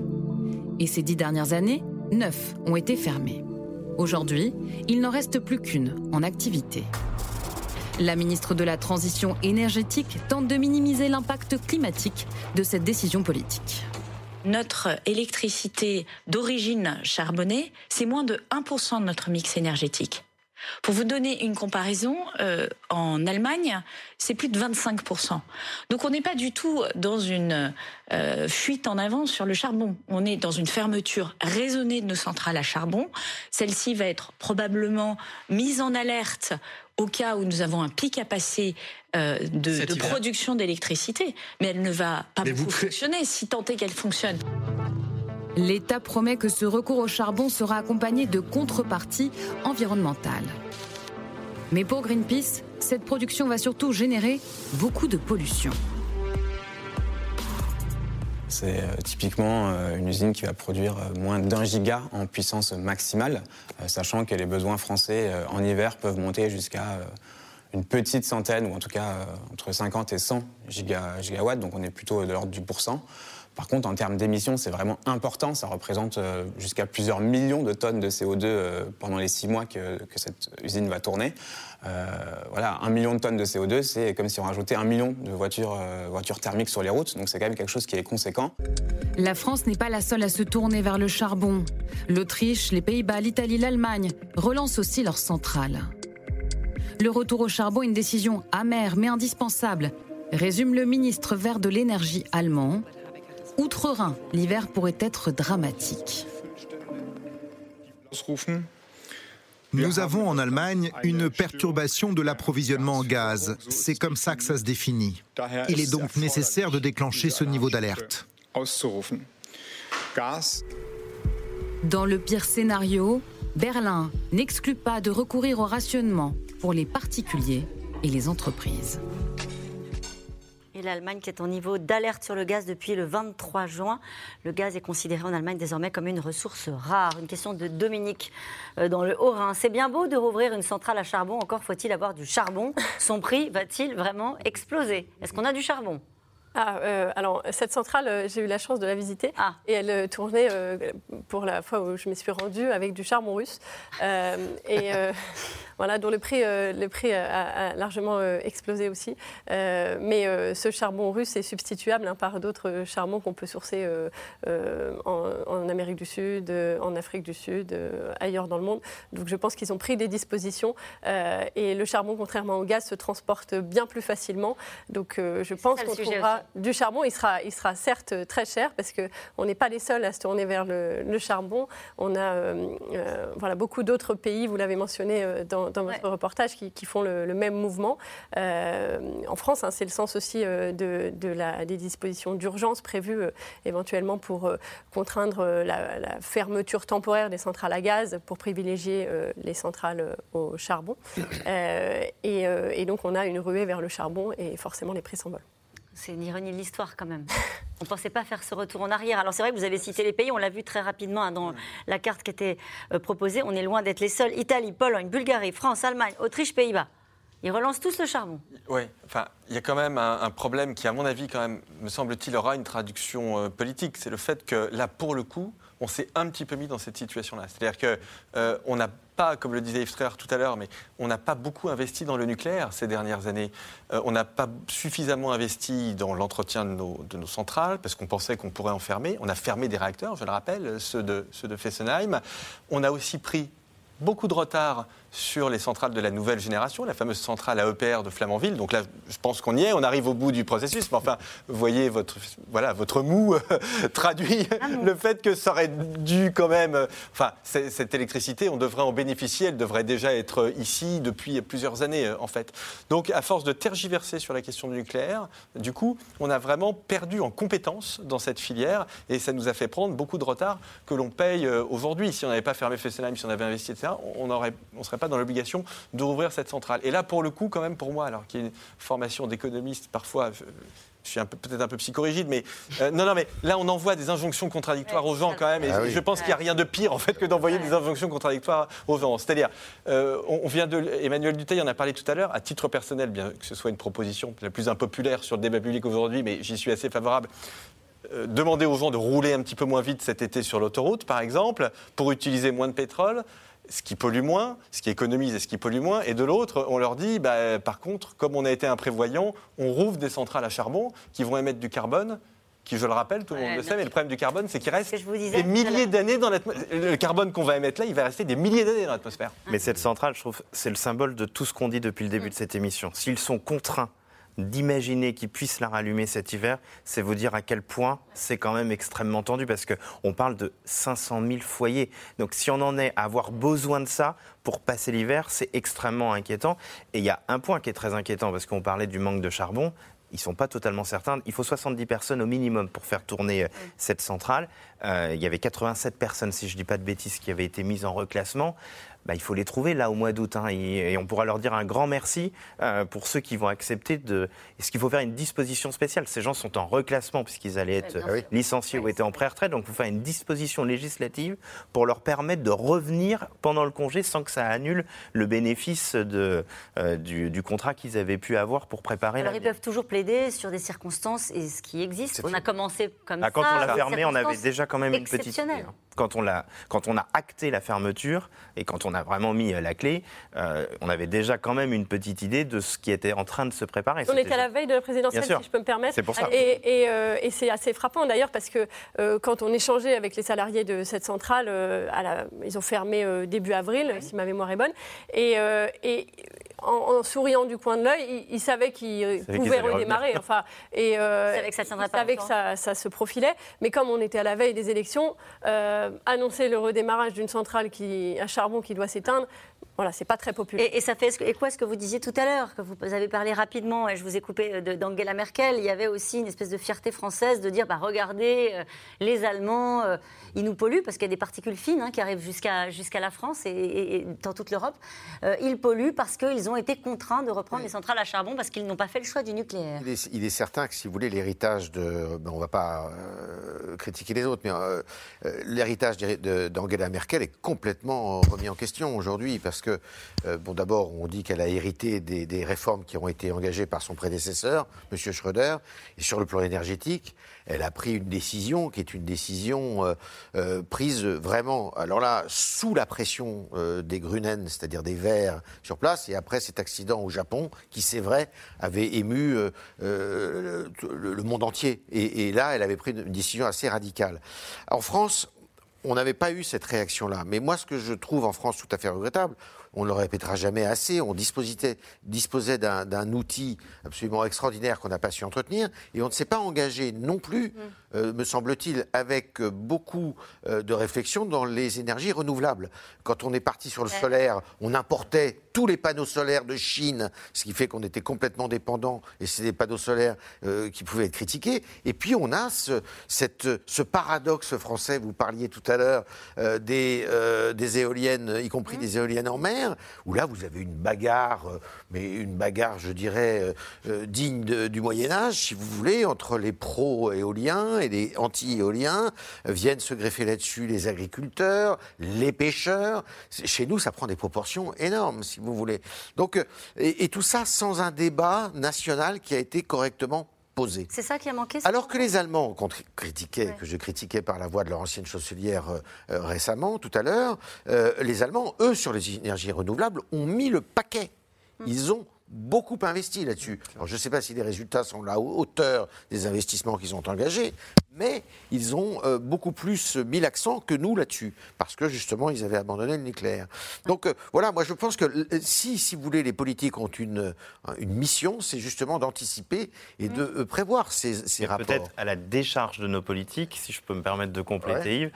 Et ces dix dernières années, neuf ont été fermées. Aujourd'hui, il n'en reste plus qu'une en activité. La ministre de la Transition énergétique tente de minimiser l'impact climatique de cette décision politique. Notre électricité d'origine charbonnée, c'est moins de 1% de notre mix énergétique. Pour vous donner une comparaison, euh, en Allemagne, c'est plus de 25%. Donc on n'est pas du tout dans une euh, fuite en avant sur le charbon. On est dans une fermeture raisonnée de nos centrales à charbon. Celle-ci va être probablement mise en alerte au cas où nous avons un pic à passer euh, de, production d'électricité, mais elle ne va pas beaucoup fonctionner si tant est qu'elle fonctionne. L'État promet que ce recours au charbon sera accompagné de contreparties environnementales. Mais pour Greenpeace, cette production va surtout générer beaucoup de pollution. C'est euh, typiquement euh, une usine qui va produire euh, moins d'un giga en puissance maximale, sachant que les besoins français en hiver peuvent monter jusqu'à une petite centaine, ou en tout cas entre 50 et 100 gigawatts, donc on est plutôt de l'ordre du pourcent. Par contre, en termes d'émissions, c'est vraiment important. Ça représente euh, jusqu'à plusieurs millions de tonnes de CO2 euh, pendant les six mois que, cette usine va tourner. Euh, voilà, un million de tonnes de CO2, c'est comme si on rajoutait un million de voitures, voitures thermiques sur les routes. Donc c'est quand même quelque chose qui est conséquent. La France n'est pas la seule à se tourner vers le charbon. L'Autriche, les Pays-Bas, l'Italie, l'Allemagne relancent aussi leurs centrales. Le retour au charbon est une décision amère mais indispensable, résume le ministre vert de l'énergie allemand. Outre-Rhin, l'hiver pourrait être dramatique. Nous avons en Allemagne une perturbation de l'approvisionnement en gaz. C'est comme ça que ça se définit. Il est donc nécessaire de déclencher ce niveau d'alerte. Dans le pire scénario, Berlin n'exclut pas de recourir au rationnement pour les particuliers et les entreprises. L'Allemagne qui est en niveau d'alerte sur le gaz depuis le 23 juin. Le gaz est considéré en Allemagne désormais comme une ressource rare. Une question de Dominique euh, dans le Haut-Rhin. C'est bien beau de rouvrir une centrale à charbon, encore faut-il avoir du charbon. Son prix va-t-il vraiment exploser? Est-ce qu'on a du charbon? Ah, euh, alors, cette centrale, euh, j'ai eu la chance de la visiter. Ah. Et elle tournait, pour la fois où je m'y suis rendue, avec du charbon russe. et voilà, dont le prix, euh, le prix a, largement euh, explosé aussi. Euh, mais ce charbon russe est substituable hein, par d'autres charbons qu'on peut sourcer en, Amérique du Sud, en Afrique du Sud, ailleurs dans le monde. Donc je pense qu'ils ont pris des dispositions. et le charbon, contrairement au gaz, se transporte bien plus facilement. Donc je pense qu'on trouvera du charbon. Il sera, il sera certes très cher parce qu'on n'est pas les seuls à se tourner vers le, le charbon. On a voilà, beaucoup d'autres pays, vous l'avez mentionné dans dans, votre reportage qui, font le, même mouvement. Euh, en France, hein, c'est le sens aussi euh, de, la, des dispositions d'urgence prévues euh, éventuellement pour contraindre la, fermeture temporaire des centrales à gaz pour privilégier les centrales au charbon. Et, et, donc on a une ruée vers le charbon et forcément les prix s'envolent. C'est une ironie de l'histoire quand même. On ne pensait pas faire ce retour en arrière. Alors c'est vrai que vous avez cité les pays, on l'a vu très rapidement hein, dans la carte qui était euh, proposée. On est loin d'être les seuls. Italie, Pologne, Bulgarie, France, Allemagne, Autriche, Pays-Bas. Ils relancent tous le charbon. Oui, enfin, il y a quand même un, problème qui, à mon avis, quand même, me semble-t-il, aura une traduction euh, politique. C'est le fait que là, pour le coup, on s'est un petit peu mis dans cette situation-là. C'est-à-dire qu'on euh, n'a pas, comme le disait Yves tout à l'heure, mais on n'a pas beaucoup investi dans le nucléaire ces dernières années. Euh, on n'a pas suffisamment investi dans l'entretien de nos, centrales parce qu'on pensait qu'on pourrait en fermer. On a fermé des réacteurs, je le rappelle, ceux de Fessenheim. On a aussi pris beaucoup de retard sur les centrales de la nouvelle génération, la fameuse centrale à EPR de Flamanville. Donc là, je pense qu'on y est, on arrive au bout du processus. Mais enfin, vous voyez, votre, voilà, votre mou traduit le fait que ça aurait dû quand même. Enfin, cette électricité, on devrait en bénéficier, elle devrait déjà être ici depuis plusieurs années, en fait. Donc, à force de tergiverser sur la question du nucléaire, du coup, on a vraiment perdu en compétences dans cette filière et ça nous a fait prendre beaucoup de retard que l'on paye euh, aujourd'hui. Si on n'avait pas fermé Fessenheim, si on avait investi, etc., on ne on serait pas dans l'obligation de rouvrir cette centrale. Et là, pour le coup, quand même, pour moi, alors qu'il y a une formation d'économiste, parfois, je suis peut-être un peu psychorigide, mais euh, non, non, mais là, on envoie des injonctions contradictoires aux gens quand même, et ah je pense qu'il n'y a rien de pire en fait que d'envoyer des injonctions contradictoires aux gens. C'est-à-dire, euh, on vient de Emmanuel Duteil en a parlé tout à l'heure, à titre personnel, bien que ce soit une proposition la plus impopulaire sur le débat public aujourd'hui, mais j'y suis assez favorable. Euh, demander aux gens de rouler un petit peu moins vite cet été sur l'autoroute, par exemple, pour utiliser moins de pétrole ce qui pollue moins, ce qui économise et ce qui pollue moins. Et de l'autre, on leur dit, bah, par contre, comme on a été imprévoyant, on rouvre des centrales à charbon qui vont émettre du carbone qui, je le rappelle, tout le monde le sait, mais le problème du carbone, c'est qu'il reste des milliers d'années dans l'atmosphère. Le carbone qu'on va émettre là, il va rester des milliers d'années dans l'atmosphère. Mais cette centrale, je trouve, c'est le symbole de tout ce qu'on dit depuis le début de cette émission. S'ils sont contraints d'imaginer qu'ils puissent la rallumer cet hiver, c'est vous dire à quel point c'est quand même extrêmement tendu parce qu'on parle de 500 000 foyers. Donc si on en est à avoir besoin de ça pour passer l'hiver, c'est extrêmement inquiétant. Et il y a un point qui est très inquiétant parce qu'on parlait du manque de charbon. Ils ne sont pas totalement certains. Il faut 70 personnes au minimum pour faire tourner euh, cette centrale. Euh, il y avait 87 personnes, si je ne dis pas de bêtises, qui avaient été mises en reclassement. Bah, il faut les trouver là au mois d'août. Hein, et, on pourra leur dire un grand merci euh, pour ceux qui vont accepter de. Est-ce qu'il faut faire une disposition spéciale? Ces gens sont en reclassement puisqu'ils allaient être licenciés ou étaient en pré-retraite. Donc il faut faire une disposition législative pour leur permettre de revenir pendant le congé sans que ça annule le bénéfice de, euh, du, contrat qu'ils avaient pu avoir pour préparer Alors ils peuvent toujours plaider sur des circonstances et ce qui existe. On a commencé comme ah, ça. Quand on l'a fermé, on avait déjà quand même une petite quand on, a, quand on a acté la fermeture et quand on a vraiment mis euh, la clé, euh, on avait déjà quand même une petite idée de ce qui était en train de se préparer. On était à la veille de la présidentielle, si je peux me permettre. C'est pour ça. Et, et, euh, c'est assez frappant d'ailleurs parce que quand on échangeait avec les salariés de cette centrale, à la, ils ont fermé début avril, si ma mémoire est bonne. Et, et en, souriant du coin de l'œil, il, savait qu'il pouvait redémarrer. Enfin, et, euh, il savait que ça tiendrait pas. savait que ça, se profilait. Mais comme on était à la veille des élections, euh, annoncer le redémarrage d'une centrale à charbon qui doit s'éteindre, voilà, c'est pas très populaire. Et, ça fait et quoi ce que vous disiez tout à l'heure, que vous avez parlé rapidement, et je vous ai coupé d'Angela Merkel, il y avait aussi une espèce de fierté française de dire, bah, regardez, euh, les Allemands, euh, ils nous polluent, parce qu'il y a des particules fines hein, qui arrivent jusqu'à jusqu'à la France et, dans toute l'Europe. Euh, ils polluent parce qu'ils ont été contraints de reprendre les centrales à charbon, parce qu'ils n'ont pas fait le choix du nucléaire. Il est, certain que si vous voulez, l'héritage de... Ben, on ne va pas critiquer les autres, mais l'héritage d'Angela Merkel est complètement remis en question aujourd'hui, parce que euh, bon, d'abord, on dit qu'elle a hérité des, réformes qui ont été engagées par son prédécesseur, M. Schröder, et sur le plan énergétique, elle a pris une décision qui est une décision euh, euh, prise vraiment, alors là, sous la pression des Grunen, c'est-à-dire des Verts sur place, et après cet accident au Japon, qui, c'est vrai, avait ému le, monde entier. Et, et là, elle avait pris une décision assez radicale. En France, on n'avait pas eu cette réaction-là. Mais moi, ce que je trouve en France tout à fait regrettable, on ne le répétera jamais assez, on disposait, d'un outil absolument extraordinaire qu'on n'a pas su entretenir, et on ne s'est pas engagé non plus, mm. Euh, me semble-t-il, avec euh, beaucoup euh, de réflexion dans les énergies renouvelables. Quand on est parti sur le solaire, on importait tous les panneaux solaires de Chine, ce qui fait qu'on était complètement dépendant, et c'est des panneaux solaires qui pouvaient être critiqués. Et puis on a ce, ce paradoxe français, vous parliez tout à l'heure des, des éoliennes, y compris mm. des éoliennes en mer, où là, vous avez une bagarre, mais une bagarre, je dirais, digne du Moyen Âge, si vous voulez, entre les pro-éoliens et les anti-éoliens. Viennent se greffer là-dessus les agriculteurs, les pêcheurs. Chez nous, ça prend des proportions énormes, si vous voulez. Donc, et, tout ça sans un débat national qui a été correctement c'est ça qui a manqué Alors que les Allemands qu'on critiquait, que je critiquais par la voix de leur ancienne chancelière euh, euh, récemment, tout à l'heure, euh, les Allemands, eux, sur les énergies renouvelables, ont mis le paquet. Mm. Ils ont beaucoup investi là-dessus. Alors je ne sais pas si les résultats sont à la hauteur des investissements qu'ils ont engagés, Mais ils ont euh, beaucoup plus mis l'accent que nous là-dessus, parce que justement, ils avaient abandonné le nucléaire. Donc euh, voilà, moi je pense que euh, si, si vous voulez, les politiques ont une, une mission, c'est justement d'anticiper et de euh, prévoir ces, rapports. Peut-être à la décharge de nos politiques, si je peux me permettre de compléter Yves.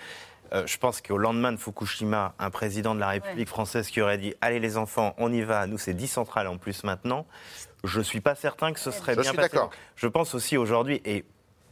Euh, je pense qu'au lendemain de Fukushima, un président de la République française qui aurait dit Allez les enfants, on y va, nous c'est 10 centrales en plus maintenant, je ne suis pas certain que ce serait Je bien suis passé. d'accord. Je pense aussi aujourd'hui, et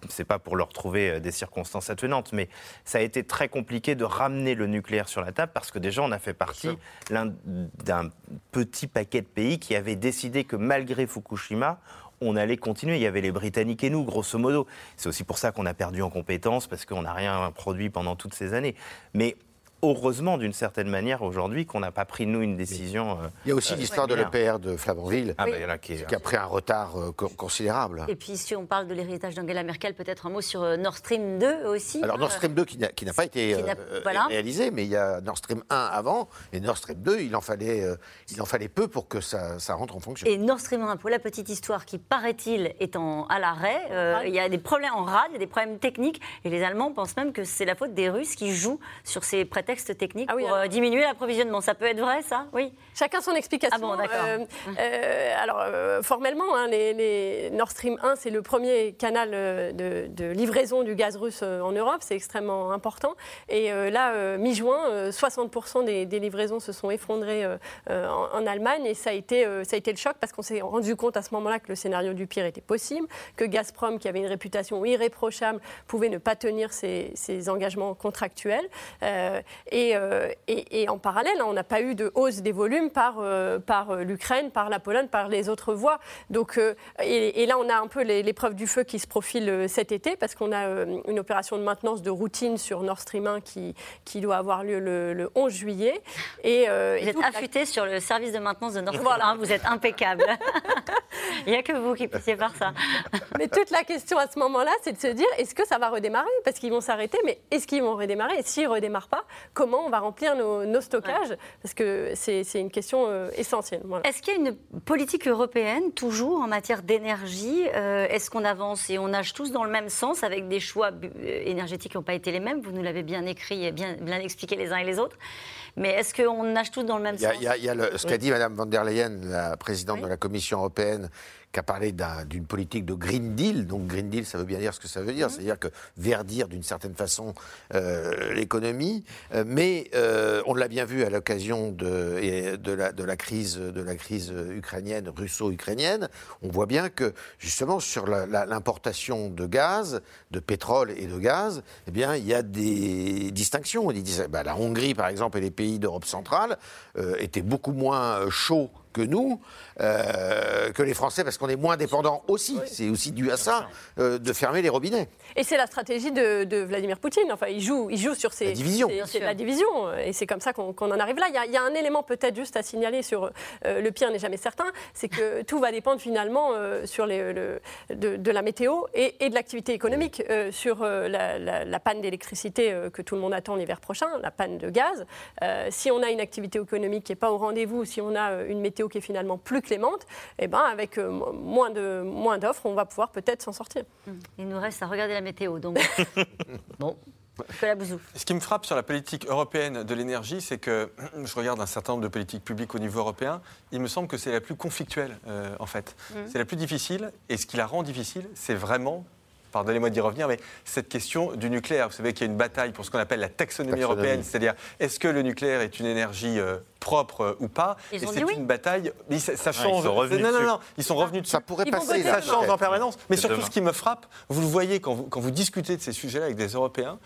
c'est pas pour leur trouver euh, des circonstances attenantes, mais ça a été très compliqué de ramener le nucléaire sur la table parce que déjà on a fait partie d'un petit paquet de pays qui avait décidé que malgré Fukushima, on allait continuer. Il y avait les Britanniques et nous, grosso modo. C'est aussi pour ça qu'on a perdu en compétences parce qu'on n'a rien produit pendant toutes ces années. Mais heureusement, d'une certaine manière, aujourd'hui, qu'on n'a pas pris nous une décision. euh, Il y a aussi euh, l'histoire de l'EPR de Flamanville, Ah, qui est- qui a pris un retard euh, co- considérable. Et puis, si on parle de l'héritage d'Angela Merkel, peut-être un mot sur Nord Stream 2 aussi. Alors Nord Stream 2 qui n'a pas été euh, voilà. réalisé, mais il y a Nord Stream 1 avant, et Nord Stream 2, il en fallait, euh, il en fallait peu pour que ça, ça rentre en fonction. Et Nord Stream 1, pour la petite histoire, qui paraît-il est en, à l'arrêt, euh, il y a des problèmes en rade, il y a des problèmes techniques, et les Allemands pensent même que c'est la faute des Russes qui jouent sur ces prétextes techniques Ah oui, pour alors- euh, diminuer l'approvisionnement. Ça peut être vrai, ça? Oui. Chacun son explication. Ah bon, d'accord. Euh, euh, alors, euh, formellement, hein, les, les Nord Stream 1, c'est le premier canal euh, de, de livraison du gaz russe euh, en Europe. C'est extrêmement important. Et euh, là, euh, mi-juin, euh, 60% des, des livraisons se sont effondrées euh, euh, en, en Allemagne. Et ça a, été, euh, ça a été le choc parce qu'on s'est rendu compte à ce moment-là que le scénario du pire était possible, que Gazprom, qui avait une réputation irréprochable, pouvait ne pas tenir ses, ses engagements contractuels. Euh, et, euh, et- et en parallèle, hein, on n'a pas eu de hausse des volumes par, euh, par euh, l'Ukraine, par la Pologne, par les autres voies. Donc, et, et là, on a un peu l'épreuve du feu qui se profile cet été parce qu'on a une opération de maintenance de routine sur Nord Stream 1 qui, qui doit avoir lieu le, le 11 juillet. Et, Vous êtes la- affûté sur le service de maintenance de Nord Stream 1, vous êtes impeccable. il n'y a que vous qui puissiez faire ça. Mais toute la question à ce moment-là, c'est de se dire est-ce que ça va redémarrer? Parce qu'ils vont s'arrêter, mais est-ce qu'ils vont redémarrer? Et s'ils ne redémarrent pas, comment on va remplir nos, nos stockages Parce que c'est une question euh, essentielle. Voilà. Est-ce qu'il y a une politique européenne, toujours en matière d'énergie Euh, Est-ce qu'on avance et on nage tous dans le même sens avec des choix euh, énergétiques qui n'ont pas été les mêmes? Vous nous l'avez bien écrit et bien, bien expliqué les uns et les autres. Mais est-ce qu'on nage tous dans le même Il y a, sens? il y a- il y a le- ce qu'a Oui. dit Mme von der Leyen, la présidente de la Commission européenne, qui a parlé d'un- d'une politique de Green Deal. Donc Green Deal, ça veut bien dire ce que ça veut dire, Mhm. c'est-à-dire que verdir d'une certaine façon euh, l'économie. Euh, mais euh, on l'a bien vu à l'occasion de, de, la, de la crise, de la crise ukrainienne, russo-ukrainienne. On voit bien que justement sur l'importation de gaz, de pétrole et de gaz, eh bien il y a des distinctions. On dit, bah, la Hongrie, par exemple, et les pays d'Europe centrale euh, étaient beaucoup moins euh, chauds que nous, euh, que les Français, parce qu'on est moins dépendants aussi. C'est aussi dû à ça, euh, de fermer les robinets. Et c'est la stratégie de, de Vladimir Poutine. Enfin, il joue, il joue sur ces. La division. C'est sûr. la division. Et c'est comme ça qu'on en arrive là. Il y, a, il y a un élément peut-être juste à signaler sur euh, le pire n'est jamais certain. C'est que tout va dépendre finalement euh, sur les, le- de, de la météo et, et de l'activité économique. Euh, sur euh, la, la- la panne d'électricité euh, que tout le monde attend l'hiver prochain, la panne de gaz. Euh, si on a une activité économique qui n'est pas au rendez-vous, si on a une météo qui est finalement plus clémente, eh ben, avec euh, mo- moins de moins d'offres, on va pouvoir peut-être s'en sortir. Il nous reste à regarder la météo. Donc, bon. Ce qui me frappe sur la politique européenne de l'énergie, c'est que je regarde un certain nombre de politiques publiques au niveau européen. Il me semble que c'est la plus conflictuelle, euh, en fait. Mhm. C'est la plus difficile. Et ce qui la rend difficile, c'est vraiment. Pardonnez-moi d'y revenir, mais cette question du nucléaire. Vous savez qu'il y a une bataille pour ce qu'on appelle la taxonomie, Taxonomie. européenne, c'est-à-dire est-ce que le nucléaire est une énergie euh, propre euh, ou pas? Ils Et ont c'est oui. une bataille. Mais ça, ça Ah, ils change. sont revenus non, non, non, ils sont revenus dessus. Ça pourrait Ils passer. Ça change en permanence. Mais surtout, demain. ce qui me frappe, vous le voyez quand vous, quand vous discutez de ces sujets-là avec des Européens,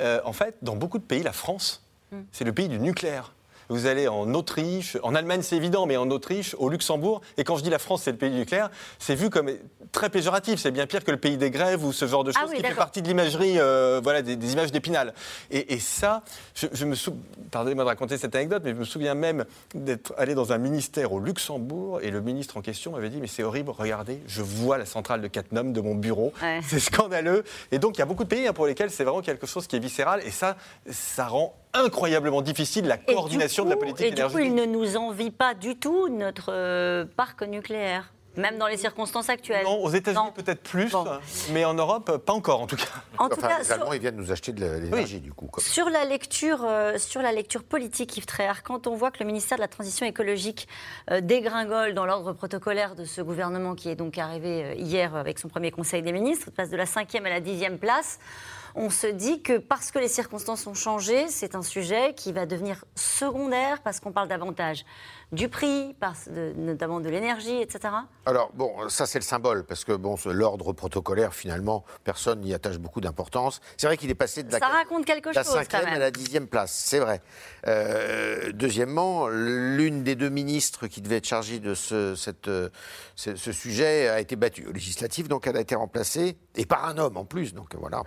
euh, en fait, dans beaucoup de pays, la France, c'est le pays du nucléaire. Vous allez en Autriche, en Allemagne c'est évident, mais en Autriche, au Luxembourg, et quand je dis la France c'est le pays du nucléaire, c'est vu comme très péjoratif, c'est bien pire que le pays des grèves ou ce genre de Ah choses oui, qui fait partie de l'imagerie, euh, voilà, des, des images d'épinal. Et, et ça, je, je me souviens, pardonnez-moi de raconter cette anecdote, mais je me souviens même d'être allé dans un ministère au Luxembourg et le ministre en question m'avait dit mais c'est horrible, regardez, je vois la centrale de Cattenom de mon bureau, Ouais. c'est scandaleux. Et donc il y a beaucoup de pays hein, pour lesquels c'est vraiment quelque chose qui est viscéral et ça, ça rend incroyablement difficile la coordination de la politique Et du coup, énergétique. il ne nous envie pas du tout notre euh, parc nucléaire. Même dans les circonstances actuelles. Non, aux États-Unis peut-être plus, mais en Europe, pas encore en tout cas. En tout Enfin, cas, les sur- Allemands, ils viennent nous acheter de l'énergie, du coup. comme- Sur la lecture, euh, sur la lecture politique, Yves Tréhard, quand on voit que le ministère de la Transition écologique euh, dégringole dans l'ordre protocolaire de ce gouvernement qui est donc arrivé euh, hier avec son premier Conseil des ministres, passe de la cinquième à la dixième place, on se dit que parce que les circonstances ont changé, c'est un sujet qui va devenir secondaire parce qu'on parle davantage du prix, notamment de l'énergie, etc. Alors, bon, ça, c'est le symbole, parce que, bon, l'ordre protocolaire, finalement, personne n'y attache beaucoup d'importance. C'est vrai qu'il est passé de la, Ça raconte quelque la chose quand cinquième à la dixième place, c'est vrai. Euh, deuxièmement, l'une des deux ministres qui devait être chargée de ce, cette, euh, ce, ce sujet a été battue au législatif, donc elle a été remplacée, et par un homme en plus, donc voilà.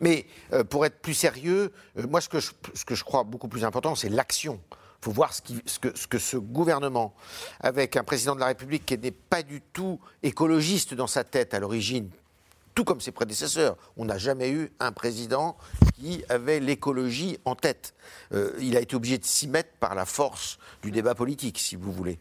Mais euh, pour être plus sérieux, euh, moi, ce que, je, crois beaucoup plus important, c'est l'action. Il faut voir ce que ce gouvernement, avec un président de la République qui n'est pas du tout écologiste dans sa tête à l'origine, tout comme ses prédécesseurs, on n'a jamais eu un président qui avait l'écologie en tête. Euh, il a été obligé de s'y mettre par la force du débat politique, si vous voulez.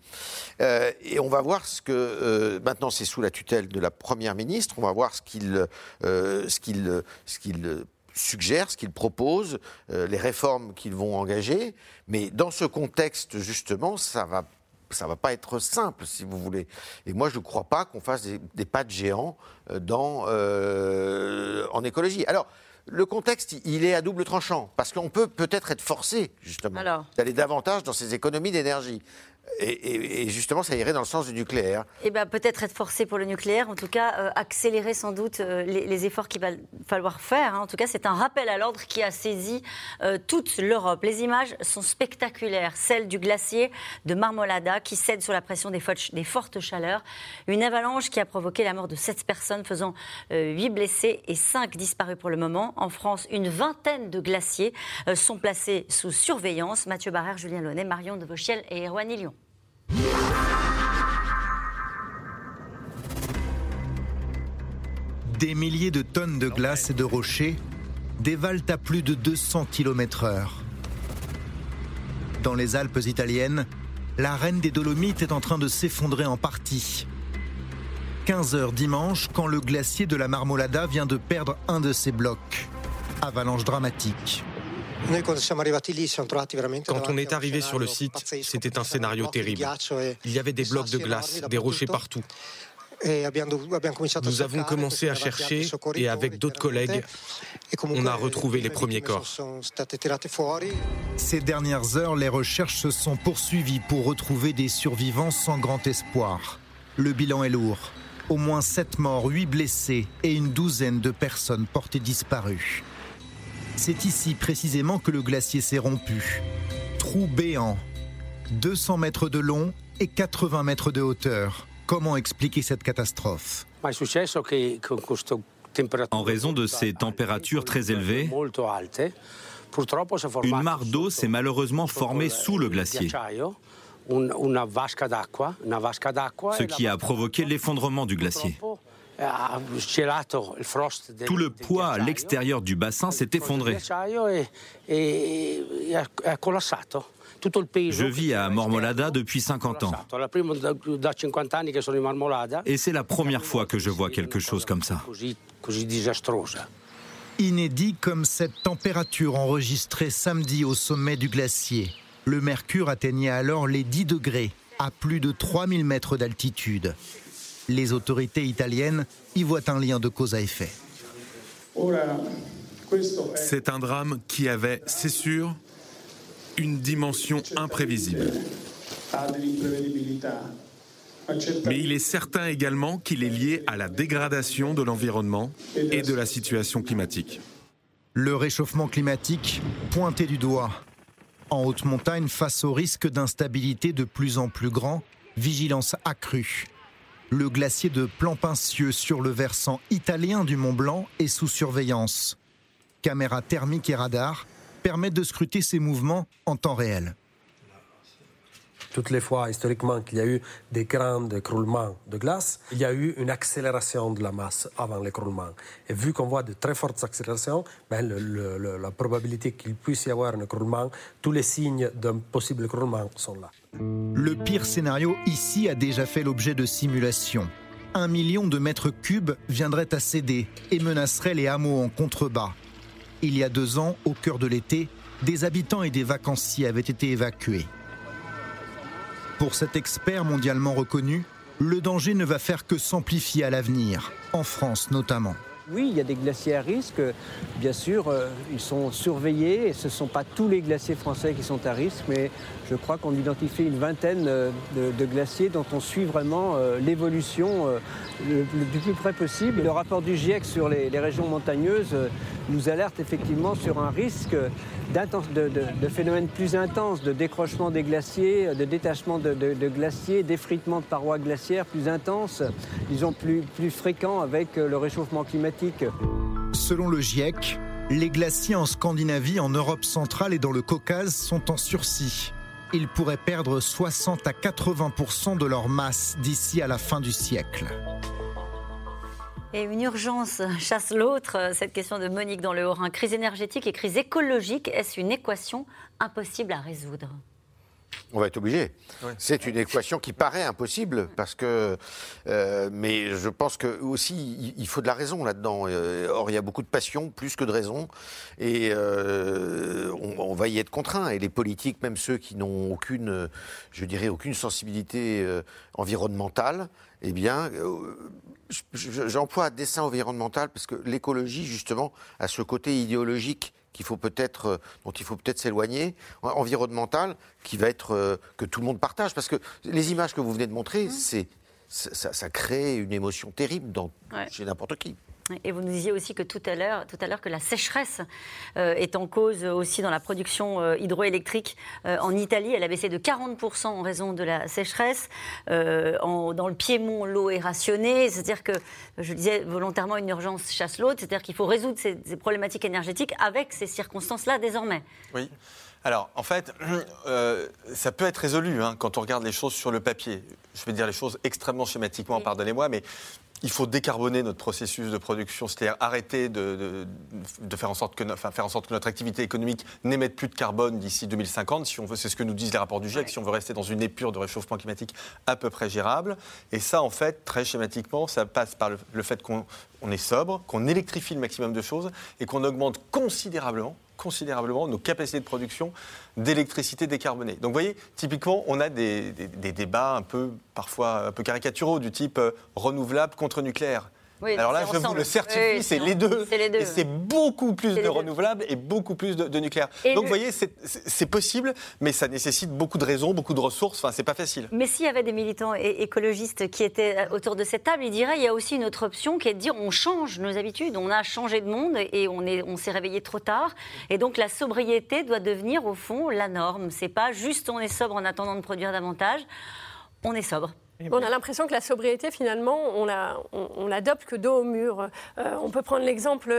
Euh, et on va voir ce que euh, maintenant c'est sous la tutelle de la première ministre. On va voir ce qu'il ce qu'il ce qu'il suggère, ce qu'il propose, les réformes qu'ils vont engager. Mais dans ce contexte justement, ça va ça va pas être simple, si vous voulez. Et moi, je ne crois pas qu'on fasse des, des pas de géant euh, dans, euh, en écologie. Alors, le contexte, il est à double tranchant, parce qu'on peut peut-être être forcé, justement, d'aller davantage dans ces économies d'énergie. Et, justement, ça irait dans le sens du nucléaire. Eh ben, peut-être être forcé pour le nucléaire, en tout cas euh, accélérer sans doute euh, les, efforts qu'il va falloir faire. hein. En tout cas, c'est un rappel à l'ordre qui a saisi euh, toute l'Europe. Les images sont spectaculaires, celles du glacier de Marmolada qui cède sous la pression des, fortes- chaleurs. Une avalanche qui a provoqué la mort de 7 personnes, faisant 8 blessés et 5 disparus pour le moment. En France, une vingtaine de glaciers sont placés sous surveillance. Mathieu Barrère, Julien Launay, Marion de Vauchiel et Erwan Lyon. Des milliers de tonnes de glace et de rochers dévalent à plus de 200 km/h. Dans les Alpes italiennes, la reine des Dolomites est en train de s'effondrer en partie. 15 heures dimanche, quand le glacier de la Marmolada vient de perdre un de ses blocs. Avalanche dramatique. Quand on est arrivé sur le site, c'était un scénario terrible. Il y avait des blocs de glace, des rochers partout. Nous avons commencé à chercher et avec d'autres collègues, on a retrouvé les premiers corps. Ces dernières heures, les recherches se sont poursuivies pour retrouver des survivants sans grand espoir. Le bilan est lourd. Au moins 7 morts, 8 blessés et une douzaine de personnes portées disparues. C'est ici précisément que le glacier s'est rompu. Trou béant. 200 mètres de long et 80 mètres de hauteur. Comment expliquer cette catastrophe? En raison de ces températures très élevées, une mare d'eau s'est malheureusement formée sous le glacier, ce qui a provoqué l'effondrement du glacier. Tout le poids à l'extérieur du bassin s'est effondré. Je vis à Mormolada depuis 50 ans et c'est la première fois que je vois quelque chose comme ça. Inédit comme cette température enregistrée samedi au sommet du glacier. Le mercure atteignait alors les 10 degrés, à plus de 3000 mètres d'altitude. Les autorités italiennes y voient un lien de cause à effet. C'est un drame qui avait, c'est sûr, une dimension imprévisible. Mais il est certain également qu'il est lié à la dégradation de l'environnement et de la situation climatique. Le réchauffement climatique pointé du doigt. En haute montagne, face au risque d'instabilité de plus en plus grand, vigilance accrue. Le glacier de Plampinsieux sur le versant italien du Mont Blanc est sous surveillance. Caméras thermiques et radars permettent de scruter ses mouvements en temps réel. toutes les fois historiquement qu'il y a eu des grands écroulements de glace, il y a eu une accélération de la masse avant l'écroulement. Et vu qu'on voit de très fortes accélérations, ben, la probabilité qu'il puisse y avoir un écroulement, tous les signes d'un possible écroulement sont là. Le pire scénario ici a déjà fait l'objet de simulations. Un million de mètres cubes viendraient à céder et menaceraient les hameaux en contrebas. Il y a deux ans, au cœur de l'été, des habitants et des vacanciers avaient été évacués. Pour cet expert mondialement reconnu, le danger ne va faire que s'amplifier à l'avenir, en France notamment. Oui, il y a des glaciers à risque. Bien sûr, euh, ils sont surveillés et ce ne sont pas tous les glaciers français qui sont à risque, mais je crois qu'on identifie une vingtaine euh, de, glaciers dont on suit vraiment euh, l'évolution du plus près possible. Le rapport du GIEC sur les, régions montagneuses nous alerte effectivement sur un risque de, phénomènes plus intenses, de décrochement des glaciers, de détachement de, glaciers, d'effritement de parois glaciaires plus intenses, disons plus fréquents avec le réchauffement climatique Selon le GIEC, les glaciers en Scandinavie, en Europe centrale et dans le Caucase sont en sursis. Ils pourraient perdre 60 à 80% de leur masse d'ici à la fin du siècle. Et une urgence chasse l'autre, cette question de Monique dans le Haut-Rhin. Crise énergétique et crise écologique, est-ce une équation impossible à résoudre? On va être obligé. C'est une équation qui paraît impossible parce que, euh, mais je pense que aussi il faut de la raison là-dedans. Euh, or il y a beaucoup de passion plus que de raison et euh, on, va y être contraint. Et les politiques, même ceux qui n'ont aucune, je dirais aucune sensibilité environnementale, eh bien, j'emploie dessin environnemental parce que l'écologie justement a ce côté idéologique qu'il faut peut-être, euh, dont il faut peut-être s'éloigner, environnemental, qui va être euh, que tout le monde partage, parce que les images que vous venez de montrer, mmh. c'est ça, crée une émotion terrible dans, chez n'importe qui. Et vous nous disiez aussi que tout à l'heure, tout à l'heure que la sécheresse euh, est en cause aussi dans la production euh, hydroélectrique euh, en Italie. Elle a baissé de 40% en raison de la sécheresse. dans le Piémont, l'eau est rationnée. C'est-à-dire que, je disais volontairement, une urgence chasse l'autre. C'est-à-dire qu'il faut résoudre ces, problématiques énergétiques avec ces circonstances-là désormais. Oui. Alors, en fait, ça peut être résolu hein, quand on regarde les choses sur le papier. Je vais dire les choses extrêmement schématiquement, pardonnez-moi, mais il faut décarboner notre processus de production, c'est-à-dire arrêter de, faire, en sorte que, faire en sorte que notre activité économique n'émette plus de carbone d'ici 2050, si on veut, c'est ce que nous disent les rapports du GIEC, si on veut rester dans une épure de réchauffement climatique à peu près gérable. Et ça, en fait, très schématiquement, ça passe par le fait qu'on est sobre, qu'on électrifie le maximum de choses et qu'on augmente considérablement considérablement nos capacités de production d'électricité décarbonée. Donc vous voyez, typiquement, on a des, débats un peu, parfois un peu caricaturaux du type euh, renouvelable contre nucléaire. Alors là, je vous le certifie, c'est les deux. Et c'est beaucoup plus de renouvelables et beaucoup plus de, nucléaire. Donc vous voyez, c'est possible, mais ça nécessite beaucoup de raisons, beaucoup de ressources. Enfin, c'est pas facile. Mais s'il y avait des militants écologistes qui étaient euh, autour de cette table, ils diraient il y a aussi une autre option qui est de dire on change nos habitudes, on a changé de monde et on s'est on réveillé trop tard. Et donc la sobriété doit devenir au fond la norme. C'est pas juste on est sobre en attendant de produire davantage. On est sobre. On a l'impression que la sobriété, finalement, on l'adopte que dos au mur. Euh, on peut prendre l'exemple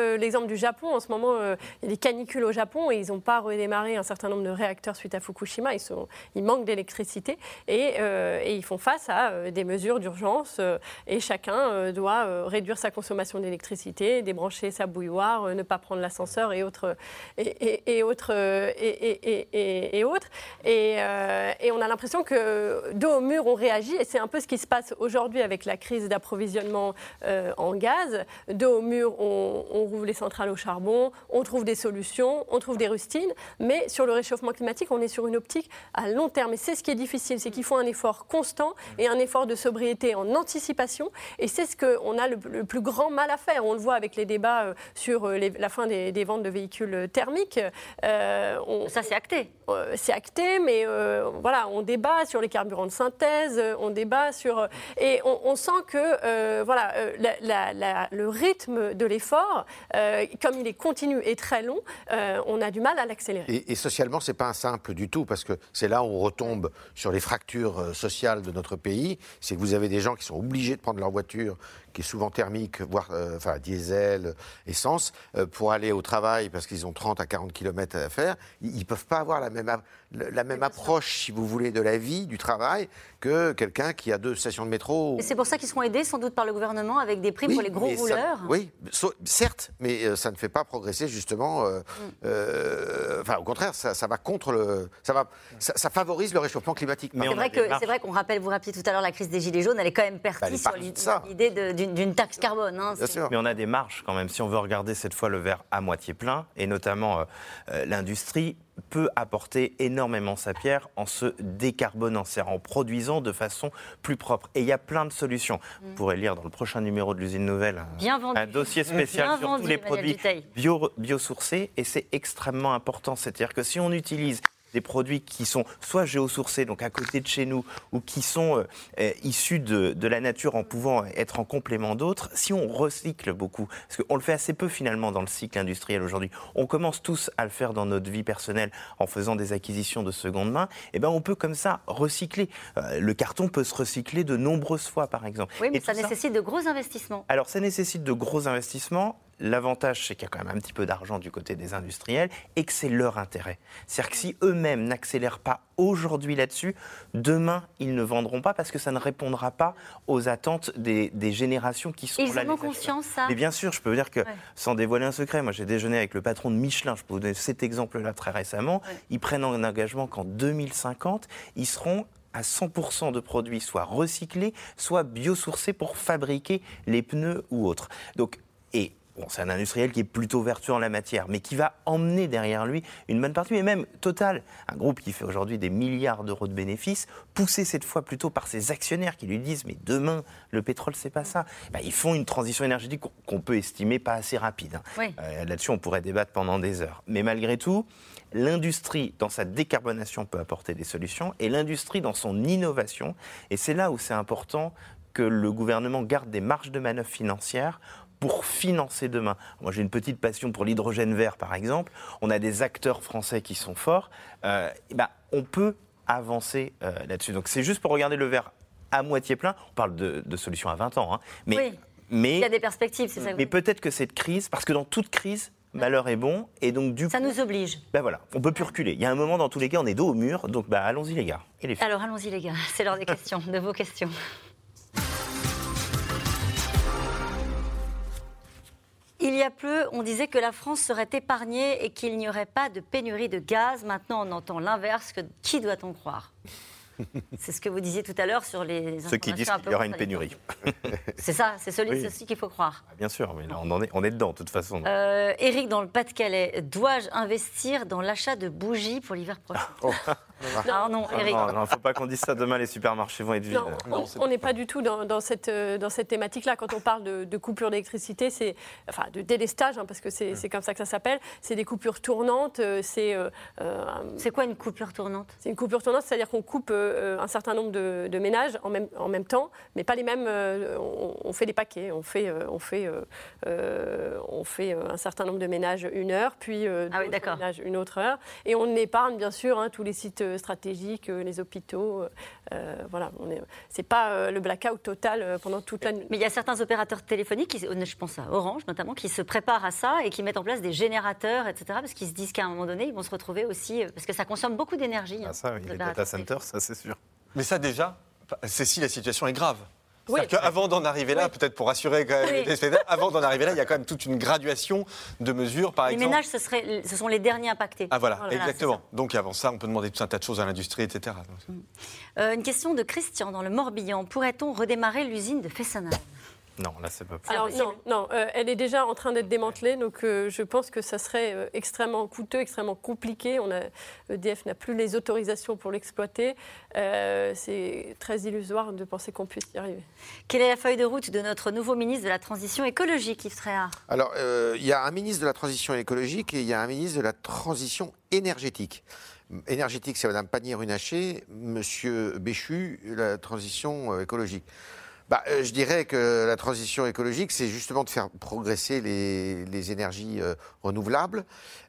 du Japon. En ce moment, euh, il y a des canicules au Japon et ils n'ont pas redémarré un certain nombre de réacteurs suite à Fukushima. Ils, sont, ils manquent d'électricité et, euh, et, ils font face à des mesures d'urgence et chacun doit réduire sa consommation d'électricité, débrancher sa bouilloire, ne pas prendre l'ascenseur et autres. Et, et autres, et, autres. Et, on a l'impression que dos au mur, on réagit et c'est un peu ce qui se passe aujourd'hui avec la crise d'approvisionnement euh, en gaz. De au mur, on, rouvre les centrales au charbon, on trouve des solutions, on trouve des rustines, mais sur le réchauffement climatique, on est sur une optique à long terme. Et c'est ce qui est difficile, c'est qu'il faut un effort constant et un effort de sobriété en anticipation. Et c'est ce qu'on a le, plus grand mal à faire. On le voit avec les débats euh, sur euh, la fin des, ventes de véhicules thermiques. Ça, c'est acté. c'est acté, mais voilà, on débat sur les carburants de synthèse, on débat sur. Et on, sent que euh, voilà, euh, le rythme de l'effort, euh, comme il est continu et très long, on a du mal à l'accélérer. Et, et, socialement, c'est pas simple du tout, parce que c'est là où on retombe sur les fractures sociales de notre pays. C'est que vous avez des gens qui sont obligés de prendre leur voiture qui est souvent thermique, voire enfin, diesel, essence, pour aller au travail parce qu'ils ont 30 à 40 km à faire, ils ne peuvent pas avoir la même, la même approche, si vous voulez, de la vie, du travail, que quelqu'un qui a deux stations de métro. Et c'est pour ça qu'ils seront aidés sans doute par le gouvernement avec des primes pour les gros ça- rouleurs. oui, so- certes, mais euh, ça ne fait pas progresser justement. euh, Mm. euh, enfin, au contraire, ça, ça va contre le. Ça, va, ça, ça favorise le réchauffement climatique. C'est vrai, que, c'est vrai qu'on rappelle, vous rappeliez tout à l'heure la crise des Gilets jaunes, elle est quand même Bah, partie est sur l'idée de- d'une d'une taxe carbone. hein. C'est- Mais on a des marges quand même. Si on veut regarder cette fois le verre à moitié plein, et notamment euh, euh, l'industrie peut apporter énormément sa pierre en se décarbonant, c'est-à-dire en produisant de façon plus propre. Et il y a plein de solutions. Vous pourrez lire dans le prochain numéro de l'usine Nouvelle un, Mm. Bien vendu. un dossier spécial Bien sur vendu, tous les Emmanuel produits bio, biosourcés, et c'est extrêmement important. C'est-à-dire que si on utilise des produits qui sont soit géosourcés, donc à côté de chez nous, ou qui sont euh, euh, issus de, de la nature en pouvant être en complément d'autres, si on recycle beaucoup, parce qu'on le fait assez peu finalement dans le cycle industriel aujourd'hui, on commence tous à le faire dans notre vie personnelle en faisant des acquisitions de seconde main, et ben on peut comme ça recycler. Euh, le carton peut se recycler de nombreuses fois par exemple. Oui, mais Et ça nécessite de gros investissements. alors, ça nécessite de gros investissements. L'avantage, c'est qu'il y a quand même un petit peu d'argent du côté des industriels et que c'est leur intérêt. C'est-à-dire que si eux-mêmes n'accélèrent pas aujourd'hui là-dessus, demain, ils ne vendront pas parce que ça ne répondra pas aux attentes des, des générations qui sont Ils là. les ont conscience, ça Mais bien sûr, je peux vous dire que, Ouais. sans dévoiler un secret, moi j'ai déjeuné avec le patron de Michelin, je peux vous donner cet exemple-là très récemment. Ils prennent un engagement qu'en 2050, ils seront à 100% de produits soit recyclés, soit biosourcés pour fabriquer les pneus ou autres. Donc, et Bon, c'est un industriel qui est plutôt vertueux en la matière, mais qui va emmener derrière lui une bonne partie, et même Total, un groupe qui fait aujourd'hui des milliards d'euros de bénéfices, poussé cette fois plutôt par ses actionnaires qui lui disent mais demain le pétrole c'est pas ça. Ben, ils font une transition énergétique qu'on- qu'on peut estimer pas assez rapide. hein. Oui. Euh, Là-dessus, on pourrait débattre pendant des heures. Mais malgré tout, l'industrie, dans sa décarbonation, peut apporter des solutions, et l'industrie, dans son innovation, et c'est là où c'est important que le gouvernement garde des marges de manœuvre financières pour financer demain. Moi, j'ai une petite passion pour l'hydrogène vert, par exemple. On a des acteurs français qui sont forts. Euh, ben, on peut avancer euh, là-dessus. Donc, c'est juste pour regarder le verre à moitié plein. On parle de, de solutions à 20 ans, hein. mais, Oui. mais Il y a des perspectives, c'est ça mais peut-être que cette crise, parce que dans toute crise, malheur est bon, et donc du Ça coup, nous oblige. ben voilà, on peut plus reculer. Il y a un moment, dans tous les cas, on est dos au mur, donc bah, allons-y les gars. Et les filles. Alors allons-y les gars, c'est l'heure des questions, de vos questions. Il y a peu, on disait que la France serait épargnée et qu'il n'y aurait pas de pénurie de gaz. Maintenant, on entend l'inverse. Que qui doit-on croire? C'est ce que vous disiez tout à l'heure sur les Ceux qui disent qu'il y aura une pénurie. C'est ça, c'est celui, Oui. ceci qu'il faut croire. Bien sûr, mais là, on, en est, on est dedans, de toute façon. Euh, Eric, dans le Pas-de-Calais, dois-je investir dans l'achat de bougies pour l'hiver prochain? Ah non, Eric. non, non, faut pas qu'on dise ça demain, les supermarchés vont être vides. Non, on- n'est pas du tout dans, dans cette, euh, dans cette thématique-là. Quand on parle de, de coupure d'électricité, c'est enfin de délestage, hein, parce que c'est c'est comme ça que ça s'appelle. C'est des coupures tournantes. euh, C'est euh, c'est quoi une coupure tournante? C'est une coupure tournante, c'est-à-dire qu'on coupe euh, un certain nombre de, de ménages en même, en même temps, mais pas les mêmes. euh, on, on fait des paquets. On fait, euh, on fait, euh, euh, on fait un certain nombre de ménages une heure, puis euh, Ah d'autres ménages une autre heure, et on épargne bien sûr hein, tous les sites stratégiques, euh, les hôpitaux. euh, euh, voilà. C'est pas euh, le blackout total pendant toute la nuit. Mais il y a certains opérateurs téléphoniques, qui, je pense à Orange notamment, qui se préparent à ça et qui mettent en place des générateurs, etc. Parce qu'ils se disent qu'à un moment donné, ils vont se retrouver aussi. Parce que ça consomme beaucoup d'énergie. hein, Ah, ça, oui, les data centers, ça c'est sûr. Mais ça déjà, c'est si la situation est grave. Oui. Qu'avant d'en arriver là, peut-être pour rassurer quand même Oui. les avant d'en arriver là, il y a quand même toute une graduation de mesures, par Les exemple. ménages, ce, serait, ce sont les derniers impactés. Ah voilà, exactement. Donc avant ça, on peut demander tout un tas de choses à l'industrie, etc. Donc, Euh, une question de Christian dans le Morbihan. Pourrait-on redémarrer l'usine de Fessenheim? Non, là c'est pas possible. Alors non, non euh, elle est déjà en train d'être démantelée, donc euh, je pense que ça serait euh, extrêmement coûteux, extrêmement compliqué. On a, EDF n'a plus les autorisations pour l'exploiter. Euh, c'est très illusoire de penser qu'on puisse y arriver. Quelle est la feuille de route de notre nouveau ministre de la Transition écologique, Yves Tréhard? Alors, euh, il y a un ministre de la Transition écologique et il y a un ministre de la Transition énergétique. Énergétique, c'est Mme Pannier-Runacher, Monsieur Béchu, la transition écologique. Bah, euh, Je dirais que la transition écologique, c'est justement de faire progresser les, les énergies euh, renouvelables.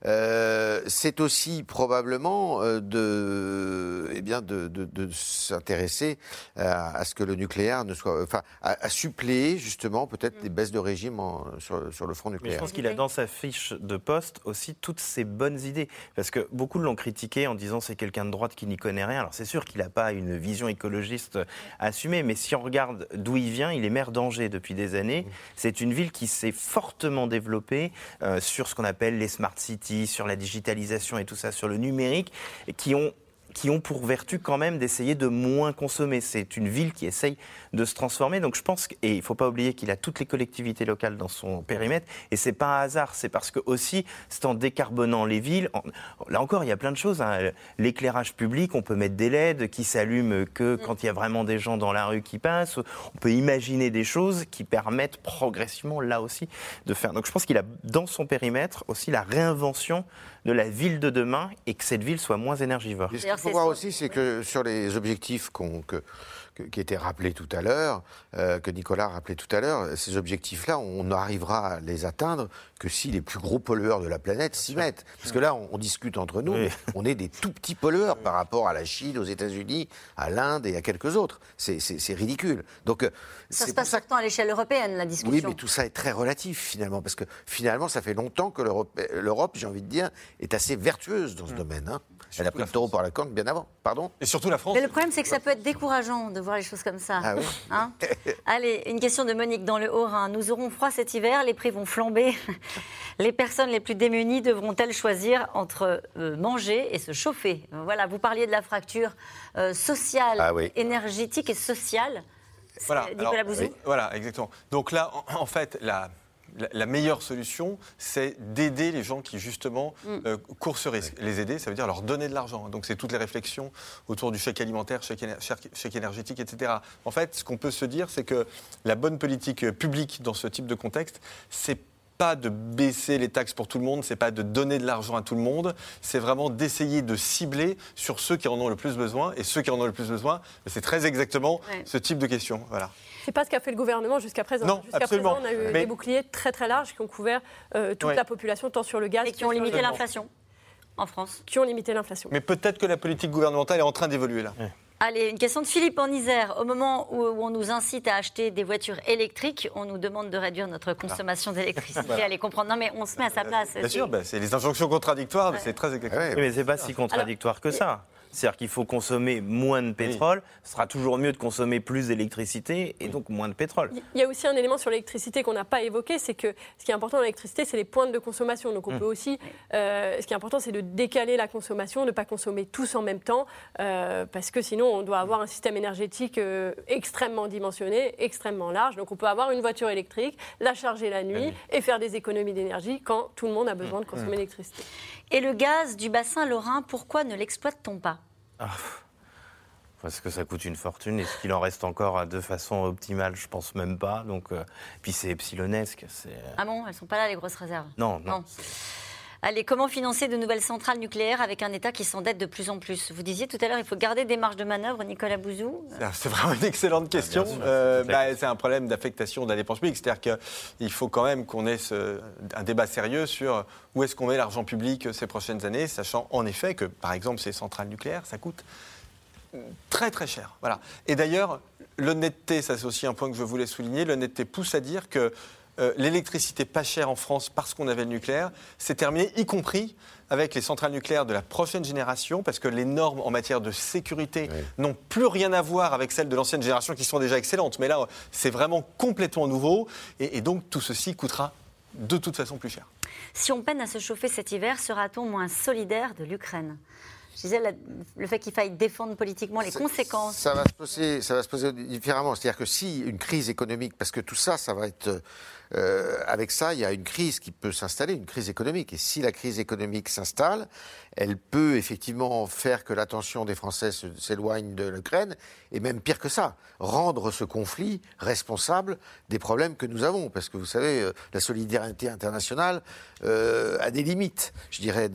Euh, c'est aussi probablement euh, de, eh bien, de, de, de s'intéresser à, à ce que le nucléaire ne soit, enfin, à, à suppléer justement peut-être des baisses de régime en- sur, sur le front Mais je nucléaire. pense qu'il a dans sa fiche de poste aussi toutes ses bonnes idées. Parce que beaucoup l'ont critiqué en disant c'est quelqu'un de droite qui n'y connaît rien. Alors c'est sûr qu'il n'a pas une vision écologiste assumée, mais si on regarde d'où il vient, il est maire d'Angers depuis des années. C'est une ville qui s'est fortement développée euh, sur ce qu'on appelle les smart cities, sur la digitalisation et tout ça, sur le numérique, qui ont qui ont pour vertu quand même d'essayer de moins consommer. C'est une ville qui essaye de se transformer. Donc je pense, que- et il ne faut pas oublier qu'il a toutes les collectivités locales dans son périmètre, et c'est pas un hasard, c'est parce que aussi, c'est en décarbonant les villes, en- là encore, il y a plein de choses. hein. L'éclairage public, on peut mettre des LED qui s'allument que quand il y a vraiment des gens dans la rue qui passent. On peut imaginer des choses qui permettent progressivement, là aussi, de faire. Donc je pense qu'il a dans son périmètre aussi la réinvention de la ville de demain et que cette ville soit moins énergivore. Et ce qu'il faut voir aussi, c'est que sur les objectifs qu'on- que- que- qui étaient rappelés tout à l'heure, euh, que Nicolas rappelait tout à l'heure, ces objectifs-là, on n'arrivera à les atteindre que si les plus gros pollueurs de la planète s'y mettent. Parce que là, on, on discute entre nous, mais on est des tout petits pollueurs par rapport à la Chine, aux États-Unis, à l'Inde et à quelques autres. C'est- ridicule. Donc, euh, Ça se passe pourtant à l'échelle européenne, la discussion. oui, mais tout ça est très relatif finalement, parce que finalement, ça fait longtemps que l'Europe, j'ai envie de dire, est assez vertueuse dans ce domaine. hein. Elle a pris le taureau par la corne bien avant. Pardon? Et surtout la France. Mais le problème, c'est que ça peut être décourageant de voir les choses comme ça. Ah oui. Hein? Allez, une question de Monique dans le Haut-Rhin. Nous aurons froid cet hiver, les prix vont flamber. Les personnes les plus démunies devront-elles choisir entre euh, manger et se chauffer? Voilà, vous parliez de la fracture euh, sociale, Ah oui. énergétique et sociale. Voilà, Nicolas alors, oui, Voilà, exactement. Donc là, en, en fait, la, meilleure solution, c'est d'aider les gens qui, justement, Mm. euh, courent ce risque. Les aider, ça veut dire leur donner de l'argent. Donc c'est toutes les réflexions autour du chèque alimentaire, chèque, éner- chèque- énergétique, etc. En fait, ce qu'on peut se dire, c'est que la bonne politique publique dans ce type de contexte, c'est pas de baisser les taxes pour tout le monde, c'est pas de donner de l'argent à tout le monde, c'est vraiment d'essayer de cibler sur ceux qui en ont le plus besoin. Et ceux qui en ont le plus besoin, c'est très exactement Ouais. ce type de questions. Voilà. C'est pas ce qu'a fait le gouvernement jusqu'à présent. Non, jusqu'à absolument. présent, on a eu Mais- des boucliers très très larges qui ont couvert euh, toute Ouais. la population, tant sur le gaz Et qui ont que sur limité l'inflation en France. Qui ont limité l'inflation. Mais peut-être que la politique gouvernementale est en train d'évoluer là. Allez, une question de Philippe en Isère. Au moment où, où on nous incite à acheter des voitures électriques, on nous demande de réduire notre consommation d'électricité. Voilà. Allez comprendre. Non, mais on se met à sa place. Bien sûr, bah, c'est les injonctions contradictoires, mais c'est très exactement. Oui, mais c'est pas si contradictoire que ça. C'est-à-dire qu'il faut consommer moins de pétrole, ce sera toujours mieux de consommer plus d'électricité et donc moins de pétrole. Il y a aussi un élément sur l'électricité qu'on n'a pas évoqué, c'est que ce qui est important dans l'électricité, c'est les pointes de consommation. Donc on Mmh. peut aussi, euh, ce qui est important, c'est de décaler la consommation, de ne pas consommer tous en même temps, euh, parce que sinon on doit avoir un système énergétique euh, extrêmement dimensionné, extrêmement large. Donc on peut avoir une voiture électrique, la charger la nuit et faire des économies d'énergie quand tout le monde a besoin de consommer Mmh. l'électricité. Et le gaz du bassin lorrain, pourquoi ne l'exploite-t-on pas? Ah, Parce que ça coûte une fortune. Est-ce qu'il en reste encore de façon optimale Je pense même pas. Donc, euh, puis c'est epsilonesque. c'est- Ah bon, elles sont pas là les grosses réserves? Non, non. Allez, comment financer de nouvelles centrales nucléaires avec un État qui s'endette de plus en plus? Vous disiez tout à l'heure, il faut garder des marges de manœuvre, Nicolas Bouzou. Ah, C'est vraiment une excellente question. sûr, Euh, bah, c'est un problème d'affectation de la dépense publique. C'est-à-dire qu'il faut quand même qu'on ait ce- un débat sérieux sur où est-ce qu'on met l'argent public ces prochaines années, sachant en effet que, par exemple, ces centrales nucléaires, ça coûte très très cher. Voilà. Et d'ailleurs, l'honnêteté, ça c'est aussi un point que je voulais souligner, l'honnêteté pousse à dire que euh, l'électricité pas chère en France parce qu'on avait le nucléaire, c'est terminé, y compris avec les centrales nucléaires de la prochaine génération, parce que les normes en matière de sécurité n'ont plus rien à voir avec celles de l'ancienne génération qui sont déjà excellentes. Mais là, c'est vraiment complètement nouveau, et, et donc tout ceci coûtera de toute façon plus cher. Si on peine à se chauffer cet hiver, sera-t-on moins solidaire de l'Ukraine? Je disais le fait qu'il faille défendre politiquement les Ça- conséquences. Ça va se poser, ça va se poser différemment. C'est-à-dire que si une crise économique, parce que tout ça, ça va être euh, avec ça, il y a une crise qui peut s'installer, une crise économique. Et si la crise économique s'installe, elle peut effectivement faire que l'attention des Français s'éloigne de l'Ukraine, et même pire que ça, rendre ce conflit responsable des problèmes que nous avons. Parce que vous savez, euh, la solidarité internationale euh, a des limites, je dirais.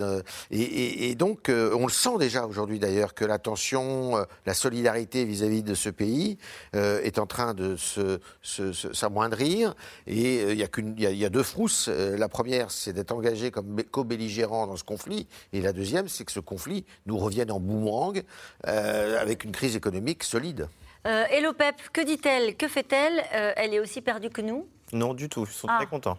et, donc, euh, on le sent déjà aujourd'hui d'ailleurs que l'attention, euh, la solidarité vis-à-vis de ce pays est en train de se- se- se- s'amoindrir. Et il y, a qu'une- il y a- il y a deux frousses. Euh, la première, c'est d'être engagé comme co-belligérant dans ce conflit. Et la deuxième, c'est que ce conflit nous revienne en boomerang euh, avec une crise économique solide. Euh, et l'OPEP, que dit-elle? Que fait-elle? Euh, Elle est aussi perdue que nous? Non, du tout. Ils sont Ah. très contents.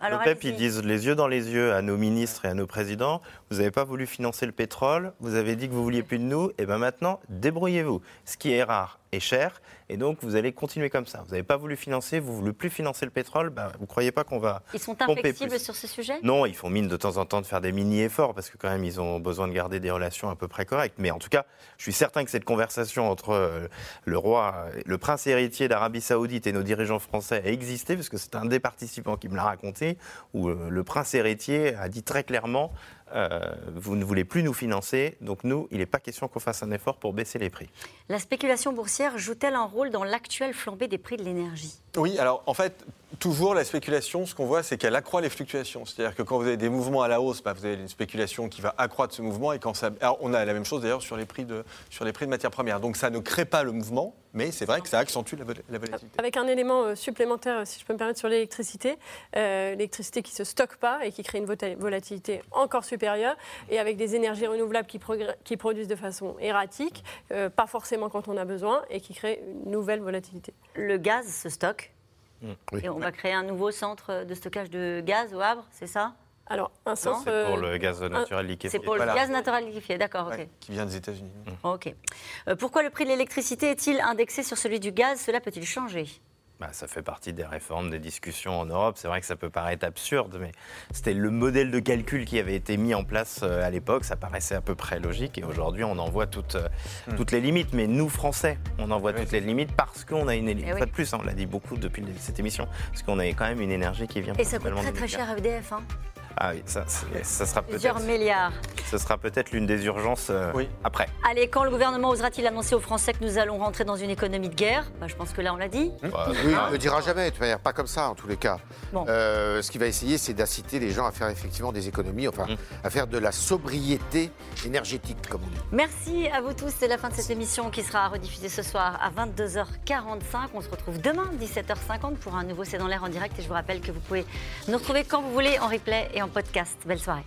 Alors, L'OPEP, ils disent les yeux dans les yeux à nos ministres et à nos présidents vous n'avez pas voulu financer le pétrole, vous avez dit que vous vouliez plus de nous, et bien maintenant, débrouillez-vous. Ce qui est rare est cher, et donc vous allez continuer comme ça. Vous n'avez pas voulu financer, vous ne voulez plus financer le pétrole, ben, vous ne croyez pas qu'on va. Ils sont inflexibles sur ce sujet? Non, ils font mine de temps en temps de faire des mini-efforts parce que quand même ils ont besoin de garder des relations à peu près correctes. Mais en tout cas, je suis certain que cette conversation entre euh, le roi, le prince héritier d'Arabie Saoudite et nos dirigeants français a existé parce que c'est un des participants qui me l'a raconté où euh, le prince héritier a dit très clairement euh, vous ne voulez plus nous financer, donc nous, il n'est pas question qu'on fasse un effort pour baisser les prix. La spéculation boursière joue-t-elle un rôle dans l'actuelle flambée des prix de l'énergie? Oui, alors en fait, toujours la spéculation, ce qu'on voit, c'est qu'elle accroît les fluctuations. C'est-à-dire que quand vous avez des mouvements à la hausse, bah, vous avez une spéculation qui va accroître ce mouvement. Et quand ça, alors, on a la même chose d'ailleurs sur les prix de sur les prix de matières premières. Donc ça ne crée pas le mouvement, mais c'est vrai que ça accentue la, vol- la volatilité. Avec un élément euh, supplémentaire, euh, si je peux me permettre, sur l'électricité, euh, l'électricité qui ne se stocke pas et qui crée une volatilité encore supérieure, et avec des énergies renouvelables qui, progr- qui produisent de façon erratique, euh, pas forcément quand on a besoin, et qui créent une nouvelle volatilité. Le gaz se stocke Et on va créer un nouveau centre de stockage de gaz au Havre, c'est ça? Alors, un centre, C'est pour le gaz naturel liquéfié. C'est pour Voilà. le gaz naturel liquéfié, d'accord, ok. Qui vient des États-Unis. Ok. Euh, pourquoi le prix de l'électricité est-il indexé sur celui du gaz? Cela peut-il changer? Bah, ça fait partie des réformes, des discussions en Europe. C'est vrai que ça peut paraître absurde, mais c'était le modèle de calcul qui avait été mis en place euh, à l'époque. Ça paraissait à peu près logique. Et aujourd'hui, on en voit toutes, euh, Hmm. toutes les limites. Mais nous, Français, on en voit toutes les limites parce qu'on a une Eh énergie. oui. Pas de plus, hein, on l'a dit beaucoup depuis cette émission. Parce qu'on a quand même une énergie qui vient Et ça coûte très très cher à EDF, hein Ah oui, ça, sera plusieurs peut-être. milliards. Ce sera peut-être l'une des urgences euh, après. Allez, quand le gouvernement osera-t-il annoncer aux Français que nous allons rentrer dans une économie de guerre? Bah, Je pense que là, on l'a dit. Bah, Oui, il ne le dira jamais, de toute manière, pas comme ça en tous les cas. Bon. Euh, ce qu'il va essayer, c'est d'inciter les gens à faire effectivement des économies, enfin Mmh. à faire de la sobriété énergétique, comme on dit. Merci à vous tous. C'est la fin de cette émission qui sera rediffusée ce soir à 22h45. On se retrouve demain, 17h50, pour un nouveau C'est dans l'air en direct. Et je vous rappelle que vous pouvez nous retrouver quand vous voulez en replay en podcast. Belle soirée.